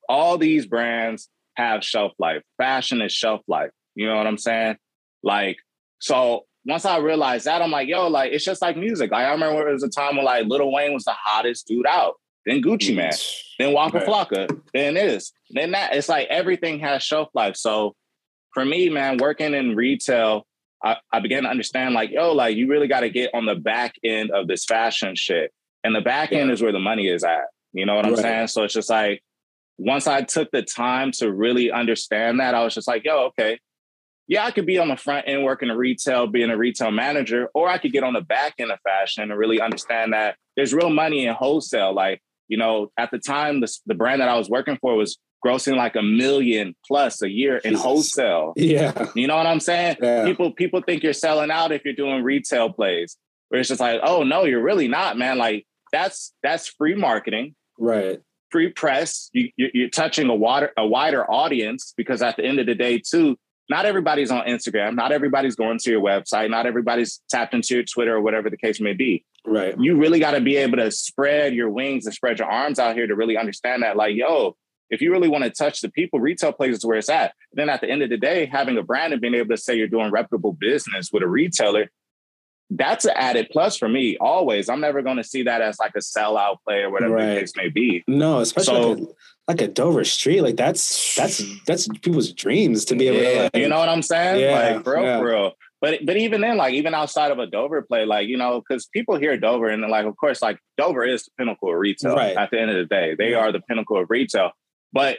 All these brands have shelf life. Fashion is shelf life. You know what I'm saying? Like, so once I realized that, I'm like, yo, like it's just like music. Like I remember it was a time when like Lil Wayne was the hottest dude out. Then Gucci mm-hmm. Man, then Waka Right. Flocka, then this, then that. It's like everything has shelf life. So for me, man, working in retail, I, I began to understand like, yo, like you really got to get on the back end of this fashion shit. And the back end is where the money is at. You know what I'm Right. saying? So it's just like once I took the time to really understand that, I was just like, yo, okay. Yeah, I could be on the front end working in retail, being a retail manager, or I could get on the back end of fashion and really understand that there's real money in wholesale. Like, you know, at the time, the, the brand that I was working for was grossing like a million plus a year in Jesus. wholesale. Yeah. You know what I'm saying? Yeah. People people think you're selling out if you're doing retail plays. Where it's just like, oh no, you're really not, man. Like that's that's free marketing, Right. free press. You, you you're touching a water a wider audience because at the end of the day, too, not everybody's on Instagram, not everybody's going to your website, not everybody's tapped into your Twitter or whatever the case may be. Right. You really got to be able to spread your wings and spread your arms out here to really understand that, like, yo, if you really want to touch the people, retail places where it's at. Then at the end of the day, having a brand and being able to say you're doing reputable business with a retailer, that's an added plus for me always. I'm never going to see that as like a sellout play or whatever Right. the case may be. No, especially So- like, a, like a Dover Street. Like that's that's that's people's dreams to be able Yeah. to. Like, You know what I'm saying? Yeah, like real, yeah. for real. But but even then, like even outside of a Dover play, like you know, because people hear Dover and they're like, of course, like Dover is the pinnacle of retail. Right. At the end of the day, they Yeah. are the pinnacle of retail. But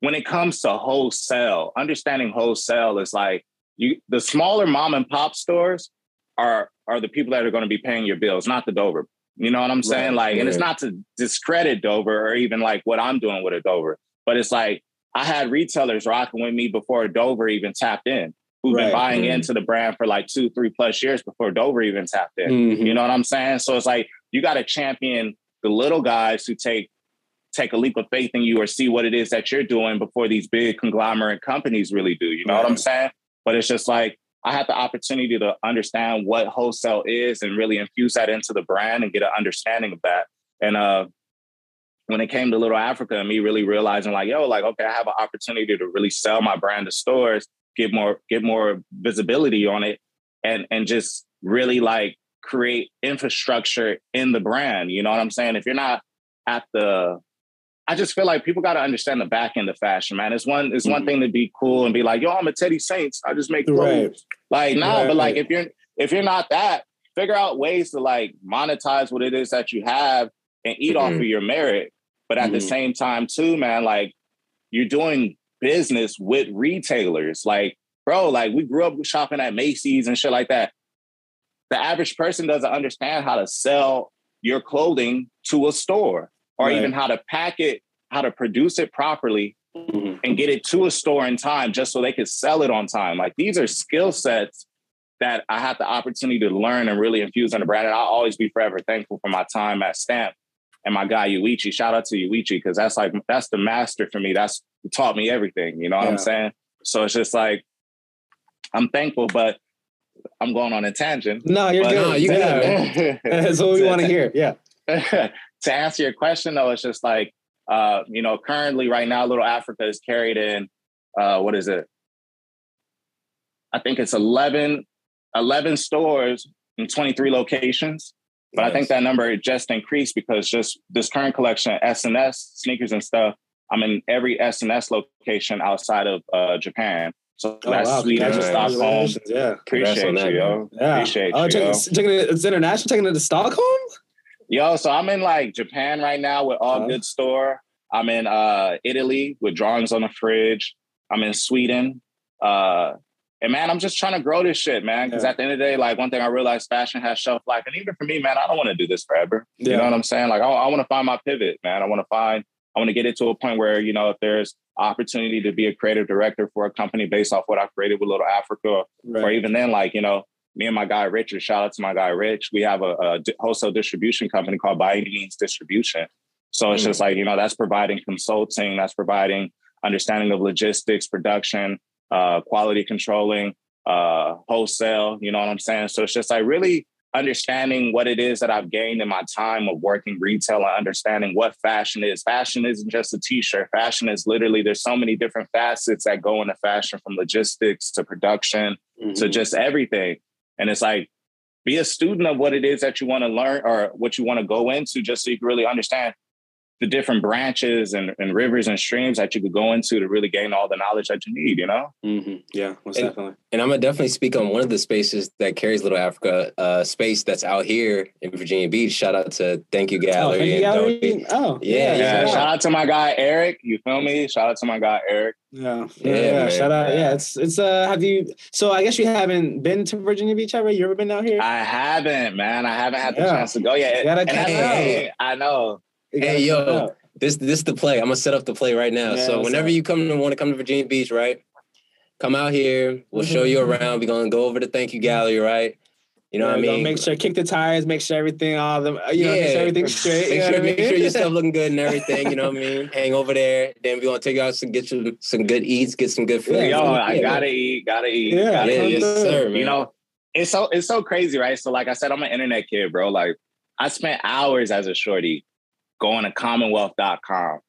when it comes to wholesale, understanding wholesale is like you the smaller mom and pop stores are are the people that are going to be paying your bills, not the Dover. You know what I'm saying? Right, like, and it's not to discredit Dover or even like what I'm doing with a Dover, but it's like I had retailers rocking with me before Dover even tapped in, who've Right, been buying mhm. into the brand for like two, three plus years before Dover even tapped in. Mhm. You know what I'm saying? So it's like you got to champion the little guys who take take a leap of faith in you or see what it is that you're doing before these big conglomerate companies really do. You know what I'm saying? But it's just like I had the opportunity to understand what wholesale is and really infuse that into the brand and get an understanding of that. And uh when it came to Little Africa and me really realizing like, yo, like, okay, I have an opportunity to really sell my brand to stores, get more, get more visibility on it, and and just really like create infrastructure in the brand. You know what I'm saying? If you're not at the I just feel like people got to understand the back end of fashion, man. It's one, it's one Mhm. thing to be cool and be like, "Yo, I'm a Teddy Santis. I just make clothes." Right. Like, no, Right, but like if you're if you're not that, figure out ways to like monetize what it is that you have and eat off Mhm. of your merit. But at the Mhm. same time, too, man, like you're doing business with retailers. Like, bro, like we grew up shopping at Macy's and shit like that. The average person doesn't understand how to sell your clothing to a store or Right. even how to pack it, how to produce it properly Mhm. and get it to a store in time just so they could sell it on time. Like these are skill sets that I had the opportunity to learn and really infuse on the brand. And I'll always be forever thankful for my time at Stampd and my guy Yuichi. Shout out to Yuichi because that's like that's the master for me. That's taught me everything. You know what Yeah. I'm saying? So it's just like I'm thankful, but I'm going on a tangent. No, you're But- good. No, you yeah. good, That's what we want to hear. Yeah. to answer your question though, it's just like uh, you know, currently right now, Little Africa is carried in uh what is it? I think it's 11, 11 stores in 23 locations. But I think that number just increased because just this current collection, SNS, sneakers and stuff, I'm in every SNS location outside of uh, Japan. So Oh, that's wow. Sweden, Congratulations. Stockholm. Yeah. Appreciate that, you, yo. Yeah. Appreciate oh, you, taking, yo. taking it, it's international, taking it to Stockholm? Yo, so I'm in like Japan right now with All Uh-huh. Good Store. I'm in uh Italy with Drawings on the Fridge. I'm in Sweden. Uh and man, I'm just trying to grow this shit, man. Because Yeah. at the end of the day, like one thing I realized fashion has shelf life. And even for me, man, I don't want to do this forever. You know what I'm saying? Like I, I want to find my pivot, man. I want to find, I want to get it to a point where, you know, if there's opportunity to be a creative director for a company based off what I created with Little Africa, or even then, like, you know, me and my guy Richard, shout out to my guy Rich, we have a, a wholesale distribution company called By Any Means Distribution. So it's Mm. just like, you know, that's providing consulting, that's providing understanding of logistics, production, uh, quality controlling, uh, wholesale, you know what I'm saying? So it's just like really understanding what it is that I've gained in my time of working retail and understanding what fashion is. Fashion isn't just a t-shirt. Fashion is literally, there's so many different facets that go into fashion from logistics to production Mm-hmm. to just everything. And it's like, be a student of what it is that you want to learn or what you want to go into, just so you can really understand the different branches and, and rivers and streams that you could go into to really gain all the knowledge that you need, you know? hmm Yeah, most And- definitely. And I'm gonna definitely speak on one of the spaces that carries Little Africa, uh, space that's out here in Virginia Beach. Shout out to Thank You Oh, Gallery. thank you, and gallery. Oh, Yeah, yeah. Yeah, shout shout out. out to my guy Eric. You feel me? Shout out to my guy Eric. Yeah, Yeah, yeah, yeah. Shout out. Yeah, it's it's. Uh, have you? So I guess you haven't been to Virginia Beach ever. You ever been out here? I haven't, man. I haven't had the Yeah. chance to go yet. You gotta And come that's out. thing. I know. Hey, yo. check it out. This this the play. I'm gonna set up the play right now. Yeah, so whenever up? you come to want to come to Virginia Beach, right? Come out here. We'll show you Mm-hmm. around. We're gonna go over to Thank You Gallery, right? You know Yeah, what I mean? Make sure kick the tires. Make sure everything. All the you know, make sure everything's straight. Make sure, make sure your stuff looking good and everything. You know what I mean? Hang over there. Then we gonna take you out to get you some good eats, get some good food. Yeah, Yo, I Yeah. gotta eat, gotta eat. Yeah, gotta Yeah, eat. yes, sir, man. you know, it's so it's so crazy, right? So, like I said, I'm an internet kid, bro. Like I spent hours as a shorty going to commonwealth.com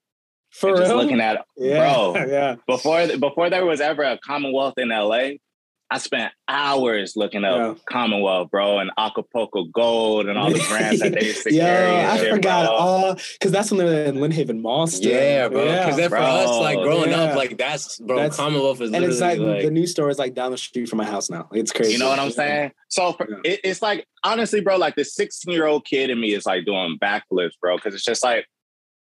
For just looking at yeah, bro. yeah. before before there was ever a Commonwealth in LA, I spent hours looking up Yeah. Commonwealth, bro, and Acapulco Gold and all the brands that they used to yeah, carry. and I shit, forgot bro. all because that's when they were in Lynnhaven Monster. Yeah, bro. Because then for us, like growing yeah. up, like that's bro. That's- Commonwealth is and it's like, like, the new store is like down the street from my house now. It's crazy. You know what I'm saying? So for, Yeah. it, it's like honestly, bro, like the 16 year old kid in me is like doing backflips, bro, because it's just like,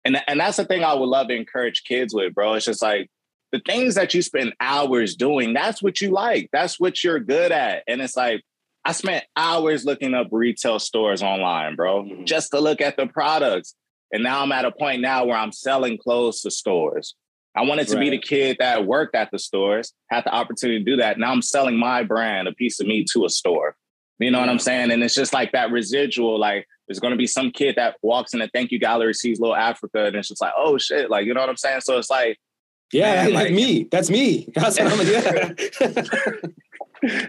and and that's the thing I would love to encourage kids with, bro. It's just like the things that you spend hours doing. That's what you like. That's what you're good at, and it's like. I spent hours looking up retail stores online, bro, Mhm. just to look at the products. And now I'm at a point now where I'm selling clothes to stores. I wanted to be the kid that worked at the stores, had the opportunity to do that. Now I'm selling my brand, a piece of me to a store. You know what I'm saying? And it's just like that residual, like there's gonna be some kid that walks in the thank you gallery, sees little Africa, and it's just like, oh shit, like you know what I'm saying? So it's like, Yeah, that's like- me. That's me. That's what I'm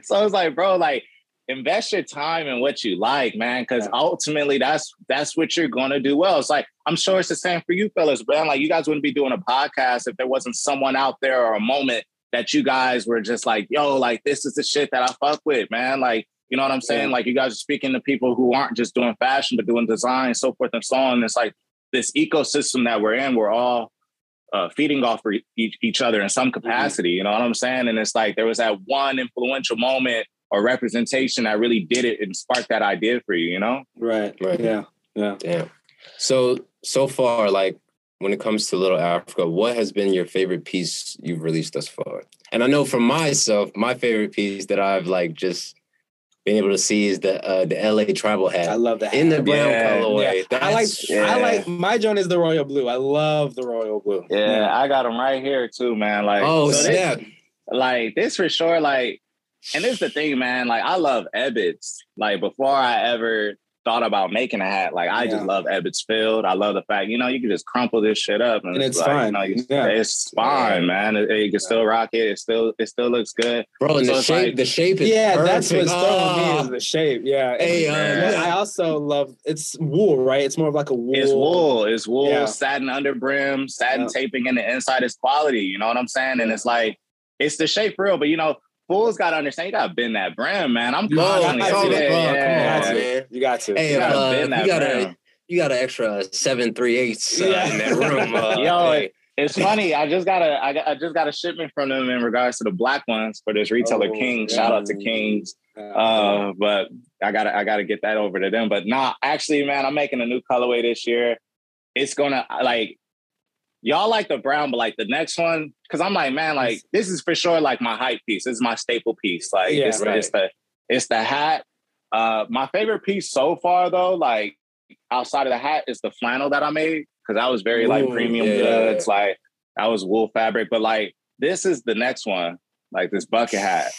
so it's like, bro, like invest your time in what you like, man, because Yeah. ultimately that's that's what you're gonna do well. It's like I'm sure it's the same for you fellas, man. Like you guys wouldn't be doing a podcast if there wasn't someone out there or a moment that you guys were just like, yo, like this is the shit that I fuck with, man. Like, you know what I'm saying? Yeah. Like you guys are speaking to people who aren't just doing fashion, but doing design, so forth and so on. It's like this ecosystem that we're in, we're all uh, feeding off for each, each other in some capacity. You know what I'm saying? And it's like there was that one influential moment or representation that really did it and sparked that idea for you. You know? right. Right. Yeah. Yeah. Damn. So so far, like when it comes to Little Africa, what has been your favorite piece you've released thus far? And I know for myself, my favorite piece that I've like just been able to see is the uh, the LA tribal hat. I hat love that. in the brown Yeah. colorway. I like. That's- I like. My joint is the royal blue. I love the royal blue. Yeah, I got them right here too, man. Like, oh so this- like this for sure. Like, and this is the thing, man. Like, I love Ebbets. Like, before I ever thought about making a hat, like I just love Ebbets Field. I love the fact, you know, you can just crumple this shit up And it's like, fine. You know, Yeah. It's fine, man. It, you can still rock it. It still, it still looks good. Bro, and So the shape, like- the shape is Yeah, that's perfect. what's throwing me Oh. is the shape. Yeah. Hey, And uh, I also love it's wool, right? It's more of like a wool. It's wool. It's wool, Yeah. satin under brim, satin Yeah. taping in the inside is quality. You know what I'm saying? And it's like, it's the shape for real. But you know, fools got to understand, you got to bend that brim, man. I'm You constantly gotta every do it, day. Come on, yeah. You got to. man. You got to. Hey, You gotta uh, bend that you got a brim. you got an extra seven three eighths uh, Yeah. in that room. Uh, Yo, hey. It's funny. I just got a I, got, I just got a shipment from them in regards to the black ones for this retailer Oh, King. Shout out to. Kings. Uh, Uh, but I gotta I gotta get that over to them. But nah, actually, man, I'm making a new colorway this year. It's gonna like y'all like the brown, but like the next one, because I'm like, man, like this is for sure like my hype piece. This is my staple piece. Like Yeah, it's, right. it's the it's the hat. Uh, my favorite piece so far though, like outside of the hat, is the flannel that I made because I was very like premium yeah. goods. Like I was wool fabric, but like this is the next one, like this bucket hat.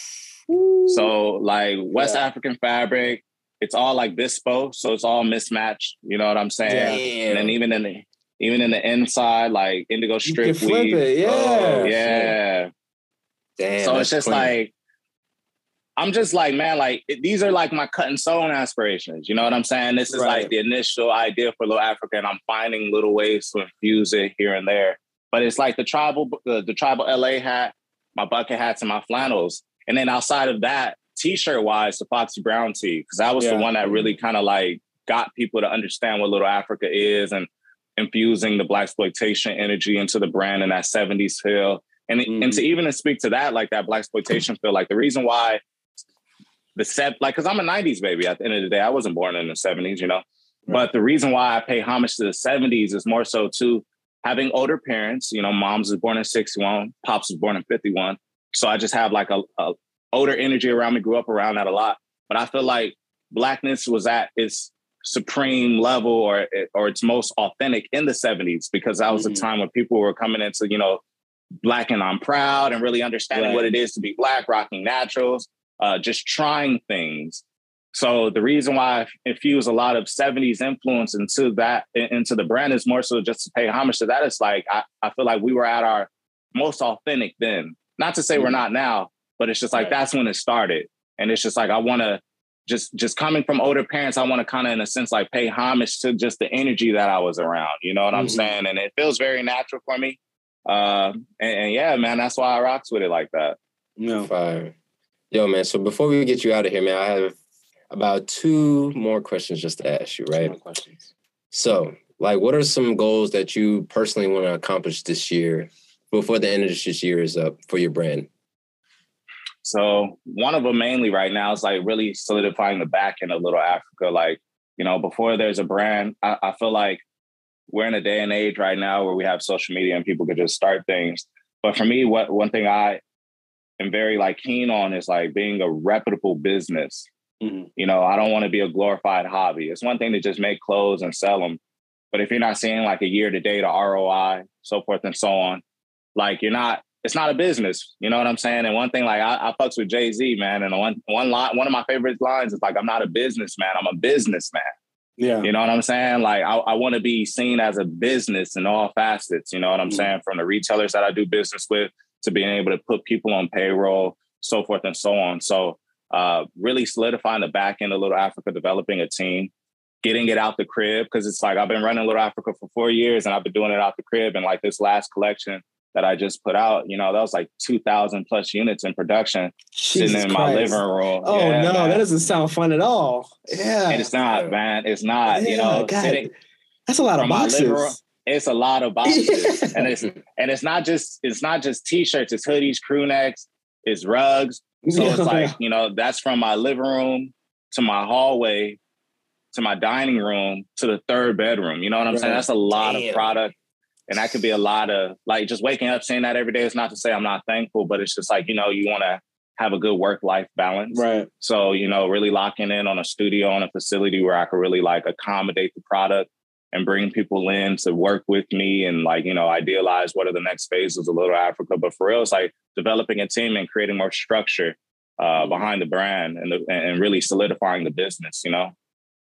So like West Yeah. African fabric, it's all like bespoke, so it's all mismatched. You know what I'm saying? Damn. And then even in the even in the inside, like indigo you strip can flip weave. it. Yeah. Oh, yeah. Damn, so it's just clean. like I'm just like, man, like it- these are like my cut and sewn aspirations. You know what I'm saying? This is Right. like the initial idea for Little Africa, and I'm finding little ways to infuse it here and there. But it's like the tribal, the, the tribal LA hat, my bucket hats, and my flannels. And then outside of that, t-shirt wise, the Foxy Brown tee, because that was the one that really mm-hmm. kind of like got people to understand what Little Africa is and infusing the blaxploitation energy into the brand and that 70s feel. And, and to mm-hmm. even speak to that, like that blaxploitation feel, like the reason why the set, like, because I'm a 90s baby at the end of the day. I wasn't born in the 70s, you know. But the reason why I pay homage to the 70s is more so to having older parents. You know, mom's was born in 61, pops was born in 51. So I just have like a, a older energy around me, grew up around that a lot. But I feel like blackness was at its supreme level or or its most authentic in the 70s because that was Mhm. a time when people were coming into, you know, black and I'm proud and really understanding Right. what it is to be black, rocking naturals, uh, just trying things. So the reason why I infuse a lot of 70s influence into that into the brand is more so just to pay homage to that. It's like I, I feel like we were at our most authentic then. Not to say we're not now, but it's just like Right. that's when it started. And it's just like I want to just just coming from older parents, I want to kind of in a sense like pay homage to just the energy that I was around. You know what I'm Mhm. saying? And it feels very natural for me. Uh, and, and yeah, man, that's why I rocks with it like that. No. Fire. Yo, man. So before we get you out of here, man, I have about two more questions just to ask you, right? questions. So, like, what are some goals that you personally want to accomplish this year before the end of this year is up for your brand? So one of them mainly right now is like really solidifying the back end of Little Africa. Like, you know, before there's a brand, I, I feel like we're in a day and age right now where we have social media and people could just start things. But for me, what one thing I am very like keen on is like being a reputable business. Mm-hmm. You know, I don't want to be a glorified hobby. It's one thing to just make clothes and sell them, but if you're not seeing like a year to date, a ROI, so forth and so on, like you're not it's not a business. You know what I'm saying? And one thing, like I, I fucks with Jay Z, man. And one one line, one of my favorite lines is like, "I'm not a businessman. I'm a businessman." Yeah. You know what I'm saying? Like I, I want to be seen as a business in all facets. You know what I'm mm-hmm. saying? From the retailers that I do business with to being able to put people on payroll, so forth and so on. So uh, really solidifying the back end of Little Africa, developing a team, getting it out the crib because it's like I've been running Little Africa for four years and I've been doing it out the crib. And like this last collection that I just put out, you know, that was like 2,000 plus units in production Jesus sitting in Christ. my living room. Oh, yeah, no, man. that doesn't sound fun at all. Yeah. And it's not, man. It's not, yeah, you know, sitting, that's a lot of boxes. Room, it's a lot of boxes. Yeah. And it's and it's not just it's not just t-shirts, it's hoodies, crew necks, it's rugs. So it's like, you know, that's from my living room to my hallway to my dining room to the third bedroom. You know what I'm right. saying? That's a lot Damn. of product and that could be a lot of like just waking up saying that every day is not to say I'm not thankful, but it's just like, you know, you want to have a good work life balance. Right. So, you know, really locking in on a studio on a facility where I could really like accommodate the product and bring people in to work with me and like, you know, idealize what are the next phases of Little Africa. But for real, it's like developing a team and creating more structure uh, mm-hmm. behind the brand and the, and really solidifying the business, you know?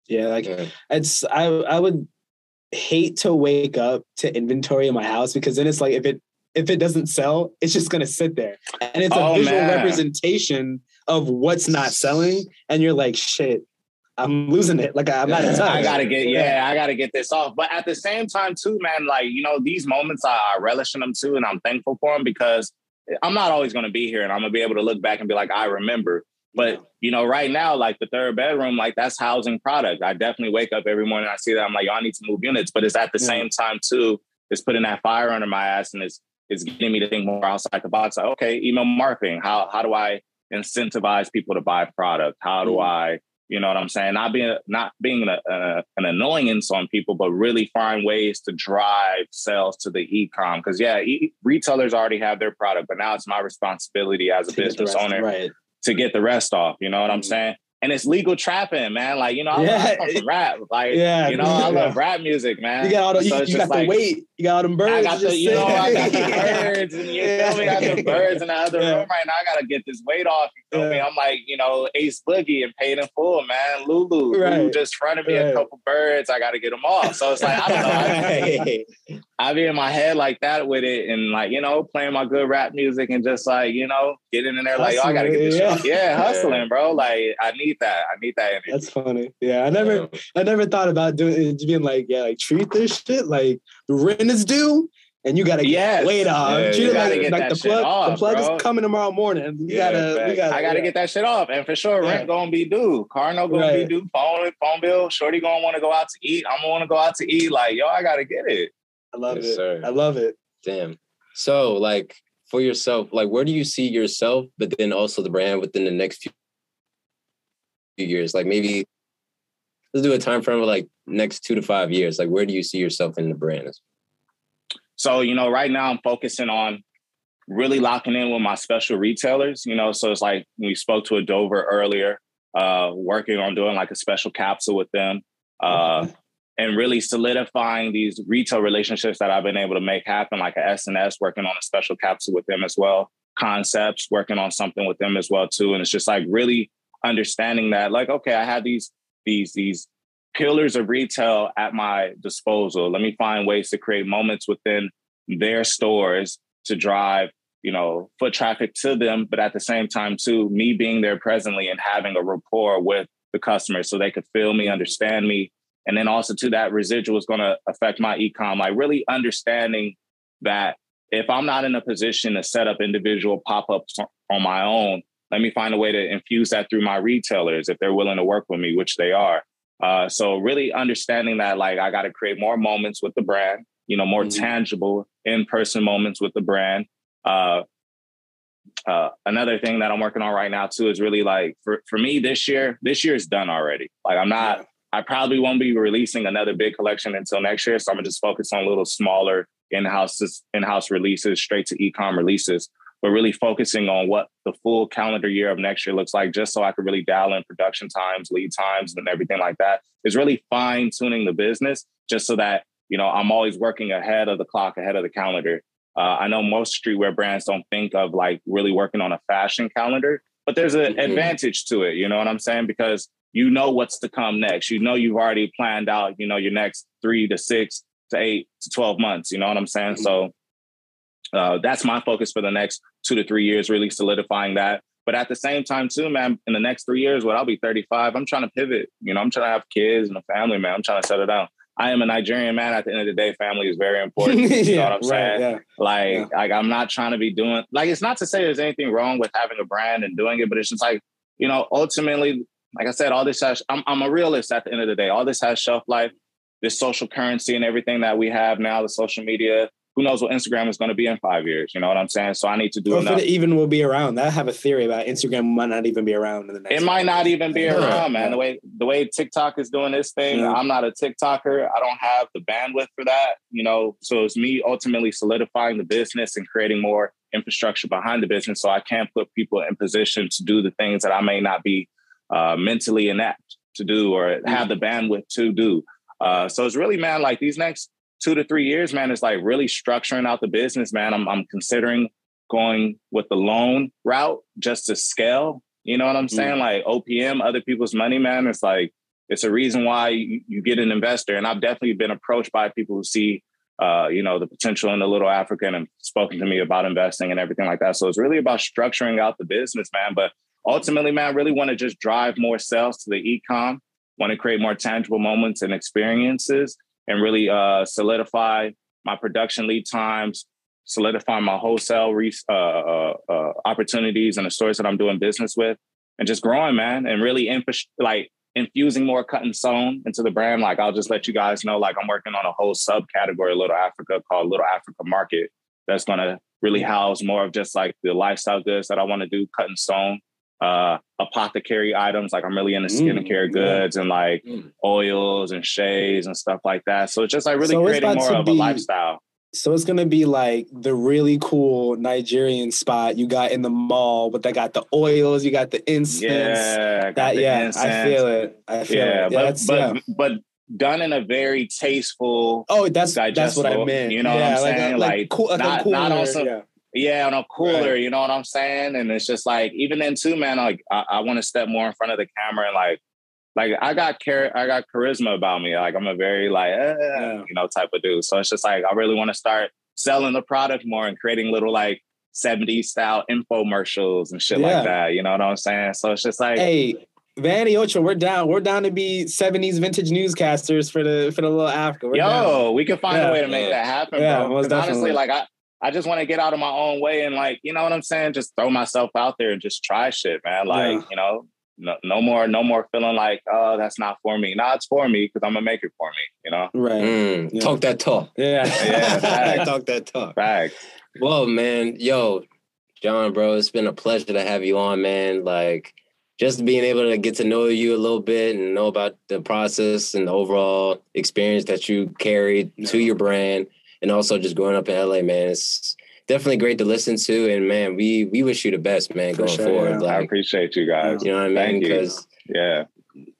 Yeah, like yeah. it's I I would hate to wake up to inventory in my house because then it's like if it if it doesn't sell, it's just gonna sit there. And it's a oh, visual man. representation of what's not selling. And you're like, shit, I'm losing it. Like I'm not. I gotta get, yeah, I gotta get this off. But at the same time, too, man, like, you know, these moments I, I relish in them too, and I'm thankful for them because I'm not always gonna be here and I'm gonna be able to look back and be like, I remember. But you know, right now, like the third bedroom, like that's housing product. I definitely wake up every morning. I see that I'm like, y'all need to move units. But it's at the yeah. same time too, it's putting that fire under my ass and it's it's getting me to think more outside the box. Like, okay, email marketing. How how do I incentivize people to buy product? How do mm. I, you know what I'm saying? Not being not being a, a, an annoyance on people, but really find ways to drive sales to the e-com. Because yeah, e- retailers already have their product, but now it's my responsibility as a business owner right to get the rest off. You know what I'm mm-hmm. saying? And it's legal trapping, man. Like you know, I yeah. love rap. Like yeah, you know, I love rap music, man. You got all the, so you, you got like, the weight. You got all them birds. I got the, you know, I got the birds, and you feel me? I got the birds in the other yeah. room right now. I gotta get this weight off. You feel yeah. me? I'm like, you know, Ace Boogie and paid in full, man. Lulu, right. Lulu just fronted me right. a couple birds. I gotta get them off. So it's like I don't know. I, I be in my head like that with it, and like you know, playing my good rap music, and just like you know, getting in there like, oh, I gotta get this yeah. shit. Yeah, hustling, bro. Like I need that. I need that energy. That's funny. Yeah, I never, I never thought about doing being like, yeah, like treat this shit like the rent is due and you gotta get yes. weight off. Yeah, you gotta like, get like that the plug, off, the plug bro. is coming tomorrow morning. You yeah, gotta, we gotta, I gotta yeah. get that shit off. And for sure, rent gonna be due. Car no gonna right. be due. Phone, phone bill. Shorty gonna want to go out to eat. I'm gonna want to go out to eat. Like, yo, I gotta get it. I love yes, it. Sir. I love it. Damn. So, like, for yourself, like, where do you see yourself, but then also the brand within the next few years? Like, maybe let's do a time frame of like next two to five years. Like, where do you see yourself in the brand? So, you know, right now I'm focusing on really locking in with my special retailers, you know. So it's like we spoke to a Dover earlier, uh, working on doing like a special capsule with them. Uh, and really solidifying these retail relationships that I've been able to make happen, like a SNS, working on a special capsule with them as well. Concepts, working on something with them as well too. And it's just like really understanding that, like, okay, I have these these these pillars of retail at my disposal. Let me find ways to create moments within their stores to drive, you know, foot traffic to them, but at the same time too, me being there presently and having a rapport with the customers so they could feel me, understand me, and then also to that residual is going to affect my ecom. Like really understanding that if I'm not in a position to set up individual pop ups on my own, let me find a way to infuse that through my retailers if they're willing to work with me, which they are. Uh, so really understanding that like I got to create more moments with the brand, you know, more mm-hmm. tangible in-person moments with the brand. Uh, uh, another thing that I'm working on right now too is really like for, for me this year, this year is done already. Like I'm not, yeah. I probably won't be releasing another big collection until next year. So I'm gonna just focus on little smaller in-house in-house releases, straight to e-com releases, but really focusing on what the full calendar year of next year looks like, just so I could really dial in production times, lead times, and everything like that. Is really fine tuning the business just so that you know I'm always working ahead of the clock, ahead of the calendar. Uh, I know most streetwear brands don't think of like really working on a fashion calendar, but there's an mm-hmm. advantage to it. You know what I'm saying? Because you know what's to come next. You know you've already planned out. You know your next three to six to eight to 12 months. You know what I'm saying? Mm-hmm. So uh, that's my focus for the next two to three years, really solidifying that. But at the same time, too, man, in the next three years, when I'll be 35, I'm trying to pivot. You know, I'm trying to have kids and a family, man. I'm trying to settle down. I am a Nigerian man. At the end of the day, family is very important. You yeah, know what I'm saying? yeah. Like, yeah. like I'm not trying to be doing like it's not to say there's anything wrong with having a brand and doing it, but it's just like, you know, ultimately, like I said, all this has I'm I'm a realist at the end of the day. All this has shelf life this social currency and everything that we have now, the social media. Who knows what Instagram is going to be in five years? You know what I'm saying? So I need to do. Or if it even will be around. I have a theory about Instagram might not even be around in the next. It might not even be around, man. The way the way TikTok is doing this thing, yeah. I'm not a TikToker. I don't have the bandwidth for that. You know, so it's me ultimately solidifying the business and creating more infrastructure behind the business, so I can put people in position to do the things that I may not be uh, mentally inept to do or have the bandwidth to do. Uh, so it's really, man, like these next two to three years, man, is like really structuring out the business, man. I'm, I'm considering going with the loan route just to scale. You know what I'm saying? Mm. Like OPM, other people's money, man. It's like, it's a reason why you, you, get an investor. And I've definitely been approached by people who see, uh, you know, the potential in the little African and spoken to me about investing and everything like that. So it's really about structuring out the business, man. But ultimately, man, I really want to just drive more sales to the e-com want to create more tangible moments and experiences and really uh, solidify my production lead times, solidify my wholesale re- uh, uh, uh, opportunities and the stores that I'm doing business with, and just growing, man, and really infus- like infusing more cut and sewn into the brand. Like I'll just let you guys know, like I'm working on a whole subcategory, Little Africa, called Little Africa Market, that's to really house more of just like the lifestyle goods that I want to do, cut and sewn uh, apothecary items. Like I'm really into skincare mm, goods yeah. and like mm. oils and shades and stuff like that. So it's just like really so creating more of be, a lifestyle. So it's gonna be like the really cool Nigerian spot you got in the mall, but they got the oils, you got the incense. Yeah, that yeah, incense. I feel it. I feel yeah, it. Yeah, but but yeah. but done in a very tasteful. Oh, that's that's what I meant. You know yeah, what I'm saying? Like, like, cool, like not, cooler, not yeah, on a cooler, right. you know what I'm saying? And it's just like even then too, man. Like I, I want to step more in front of the camera and like, like I got char- I got charisma about me. Like I'm a very like eh, yeah. you know type of dude. So it's just like I really want to start selling the product more and creating little like 70s style infomercials and shit yeah. like that. You know what I'm saying? So it's just like hey. Vanny Ocho, we're down. We're down to be '70s vintage newscasters for the for the little Africa. We're Yo, down. we can find yeah. a way to make that happen, yeah, bro. Honestly, like I, I just want to get out of my own way and like, you know what I'm saying? Just throw myself out there and just try shit, man. Like, yeah. you know, no, no more, no more feeling like, oh, that's not for me. Nah, it's for me because I'm gonna make it for me. You know, right? Mm, yeah. Talk that talk. Yeah, yeah. talk that talk. Facts. Well, man, yo, John, bro, it's been a pleasure to have you on, man. Like, just being able to get to know you a little bit and know about the process and the overall experience that you carried to your brand and also just growing up in LA, man, it's definitely great to listen to. And man, we we wish you the best, man, going sure, forward. Yeah. Like, I appreciate you guys. You know what I mean? Because yeah.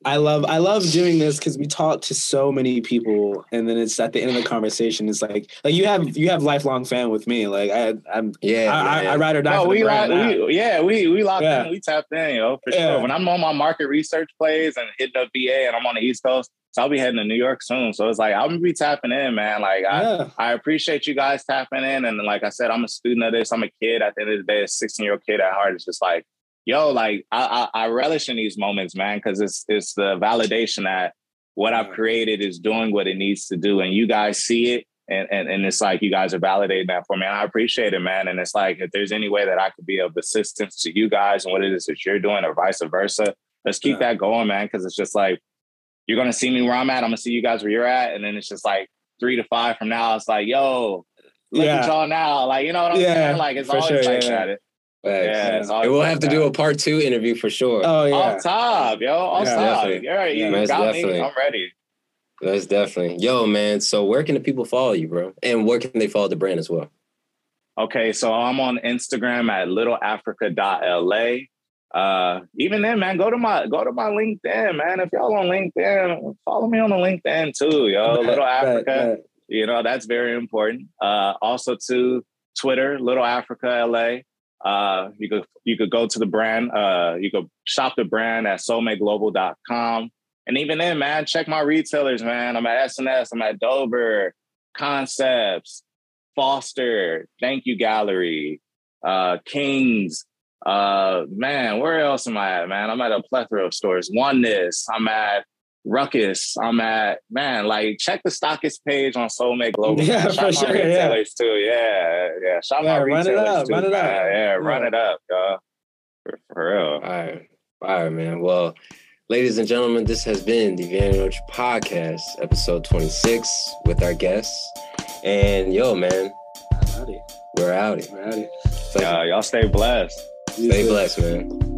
I love I love doing this because we talk to so many people, and then it's at the end of the conversation. It's like like you have you have lifelong fan with me. Like I I'm yeah I, I, I ride or die. No, we, lock, we yeah we we locked yeah. in. We tapped in, yo for yeah. sure. When I'm on my market research plays and hitting up VA, and I'm on the East Coast, so I'll be heading to New York soon. So it's like I'm gonna be tapping in, man. Like I, I appreciate you guys tapping in. And like I said, I'm a student of this. I'm a kid at the end of the day, a 16 year old kid at heart. It's just like, yo, like I, I, I relish in these moments, man, because it's it's the validation that what I've created is doing what it needs to do. And you guys see it and, and and it's like you guys are validating that for me. And I appreciate it, man. And it's like if there's any way that I could be of assistance to you guys and what it is that you're doing, or vice versa, let's keep yeah. that going, man. Because it's just like you're gonna see me where I'm at. I'm gonna see you guys where you're at, and then it's just like three to five from now. It's like, yo, look yeah. at y'all now. Like you know what I'm yeah, saying? Like it's always sure, like yeah. that. Yeah, yeah. we'll have to do a part two interview for sure. Oh yeah, off top, yo, off yeah, top. Definitely. Yeah, you yeah, got definitely. me. I'm ready. That's definitely. Yo, man. So where can the people follow you, bro? And where can they follow the brand as well? Okay, so I'm on Instagram at littleafrica.la. Uh, even then, man, go to my go to my LinkedIn, man. If y'all on LinkedIn, follow me on the LinkedIn too, yo. Little Africa. Right, right. You know, that's very important. Uh, also to Twitter, Little Africa LA. Uh, you could you could go to the brand, uh, you could shop the brand at soulmateglobal.com. And even then, man, check my retailers, man. I'm at SNS, I'm at Dover, Concepts, Foster, Thank You Gallery, uh, Kings. Uh, man, where else am I at, man? I'm at a plethora of stores. Oneness, I'm at Ruckus. I'm at man, like check the stockist page on Soulmate Global. Yeah, Shop for sure. Retailers yeah. too. Yeah, yeah. Shop yeah, my retailers run it up, too. Run it up. Yeah, yeah, run it up, y'all. For, for real. All right, all right, man. Well, Ladies and gentlemen, this has been the Vanity Nurture Podcast, episode 26, with our guests. And yo, man, howdy. we're outie. We're outie. So, uh, y'all stay blessed. Stay blessed, man.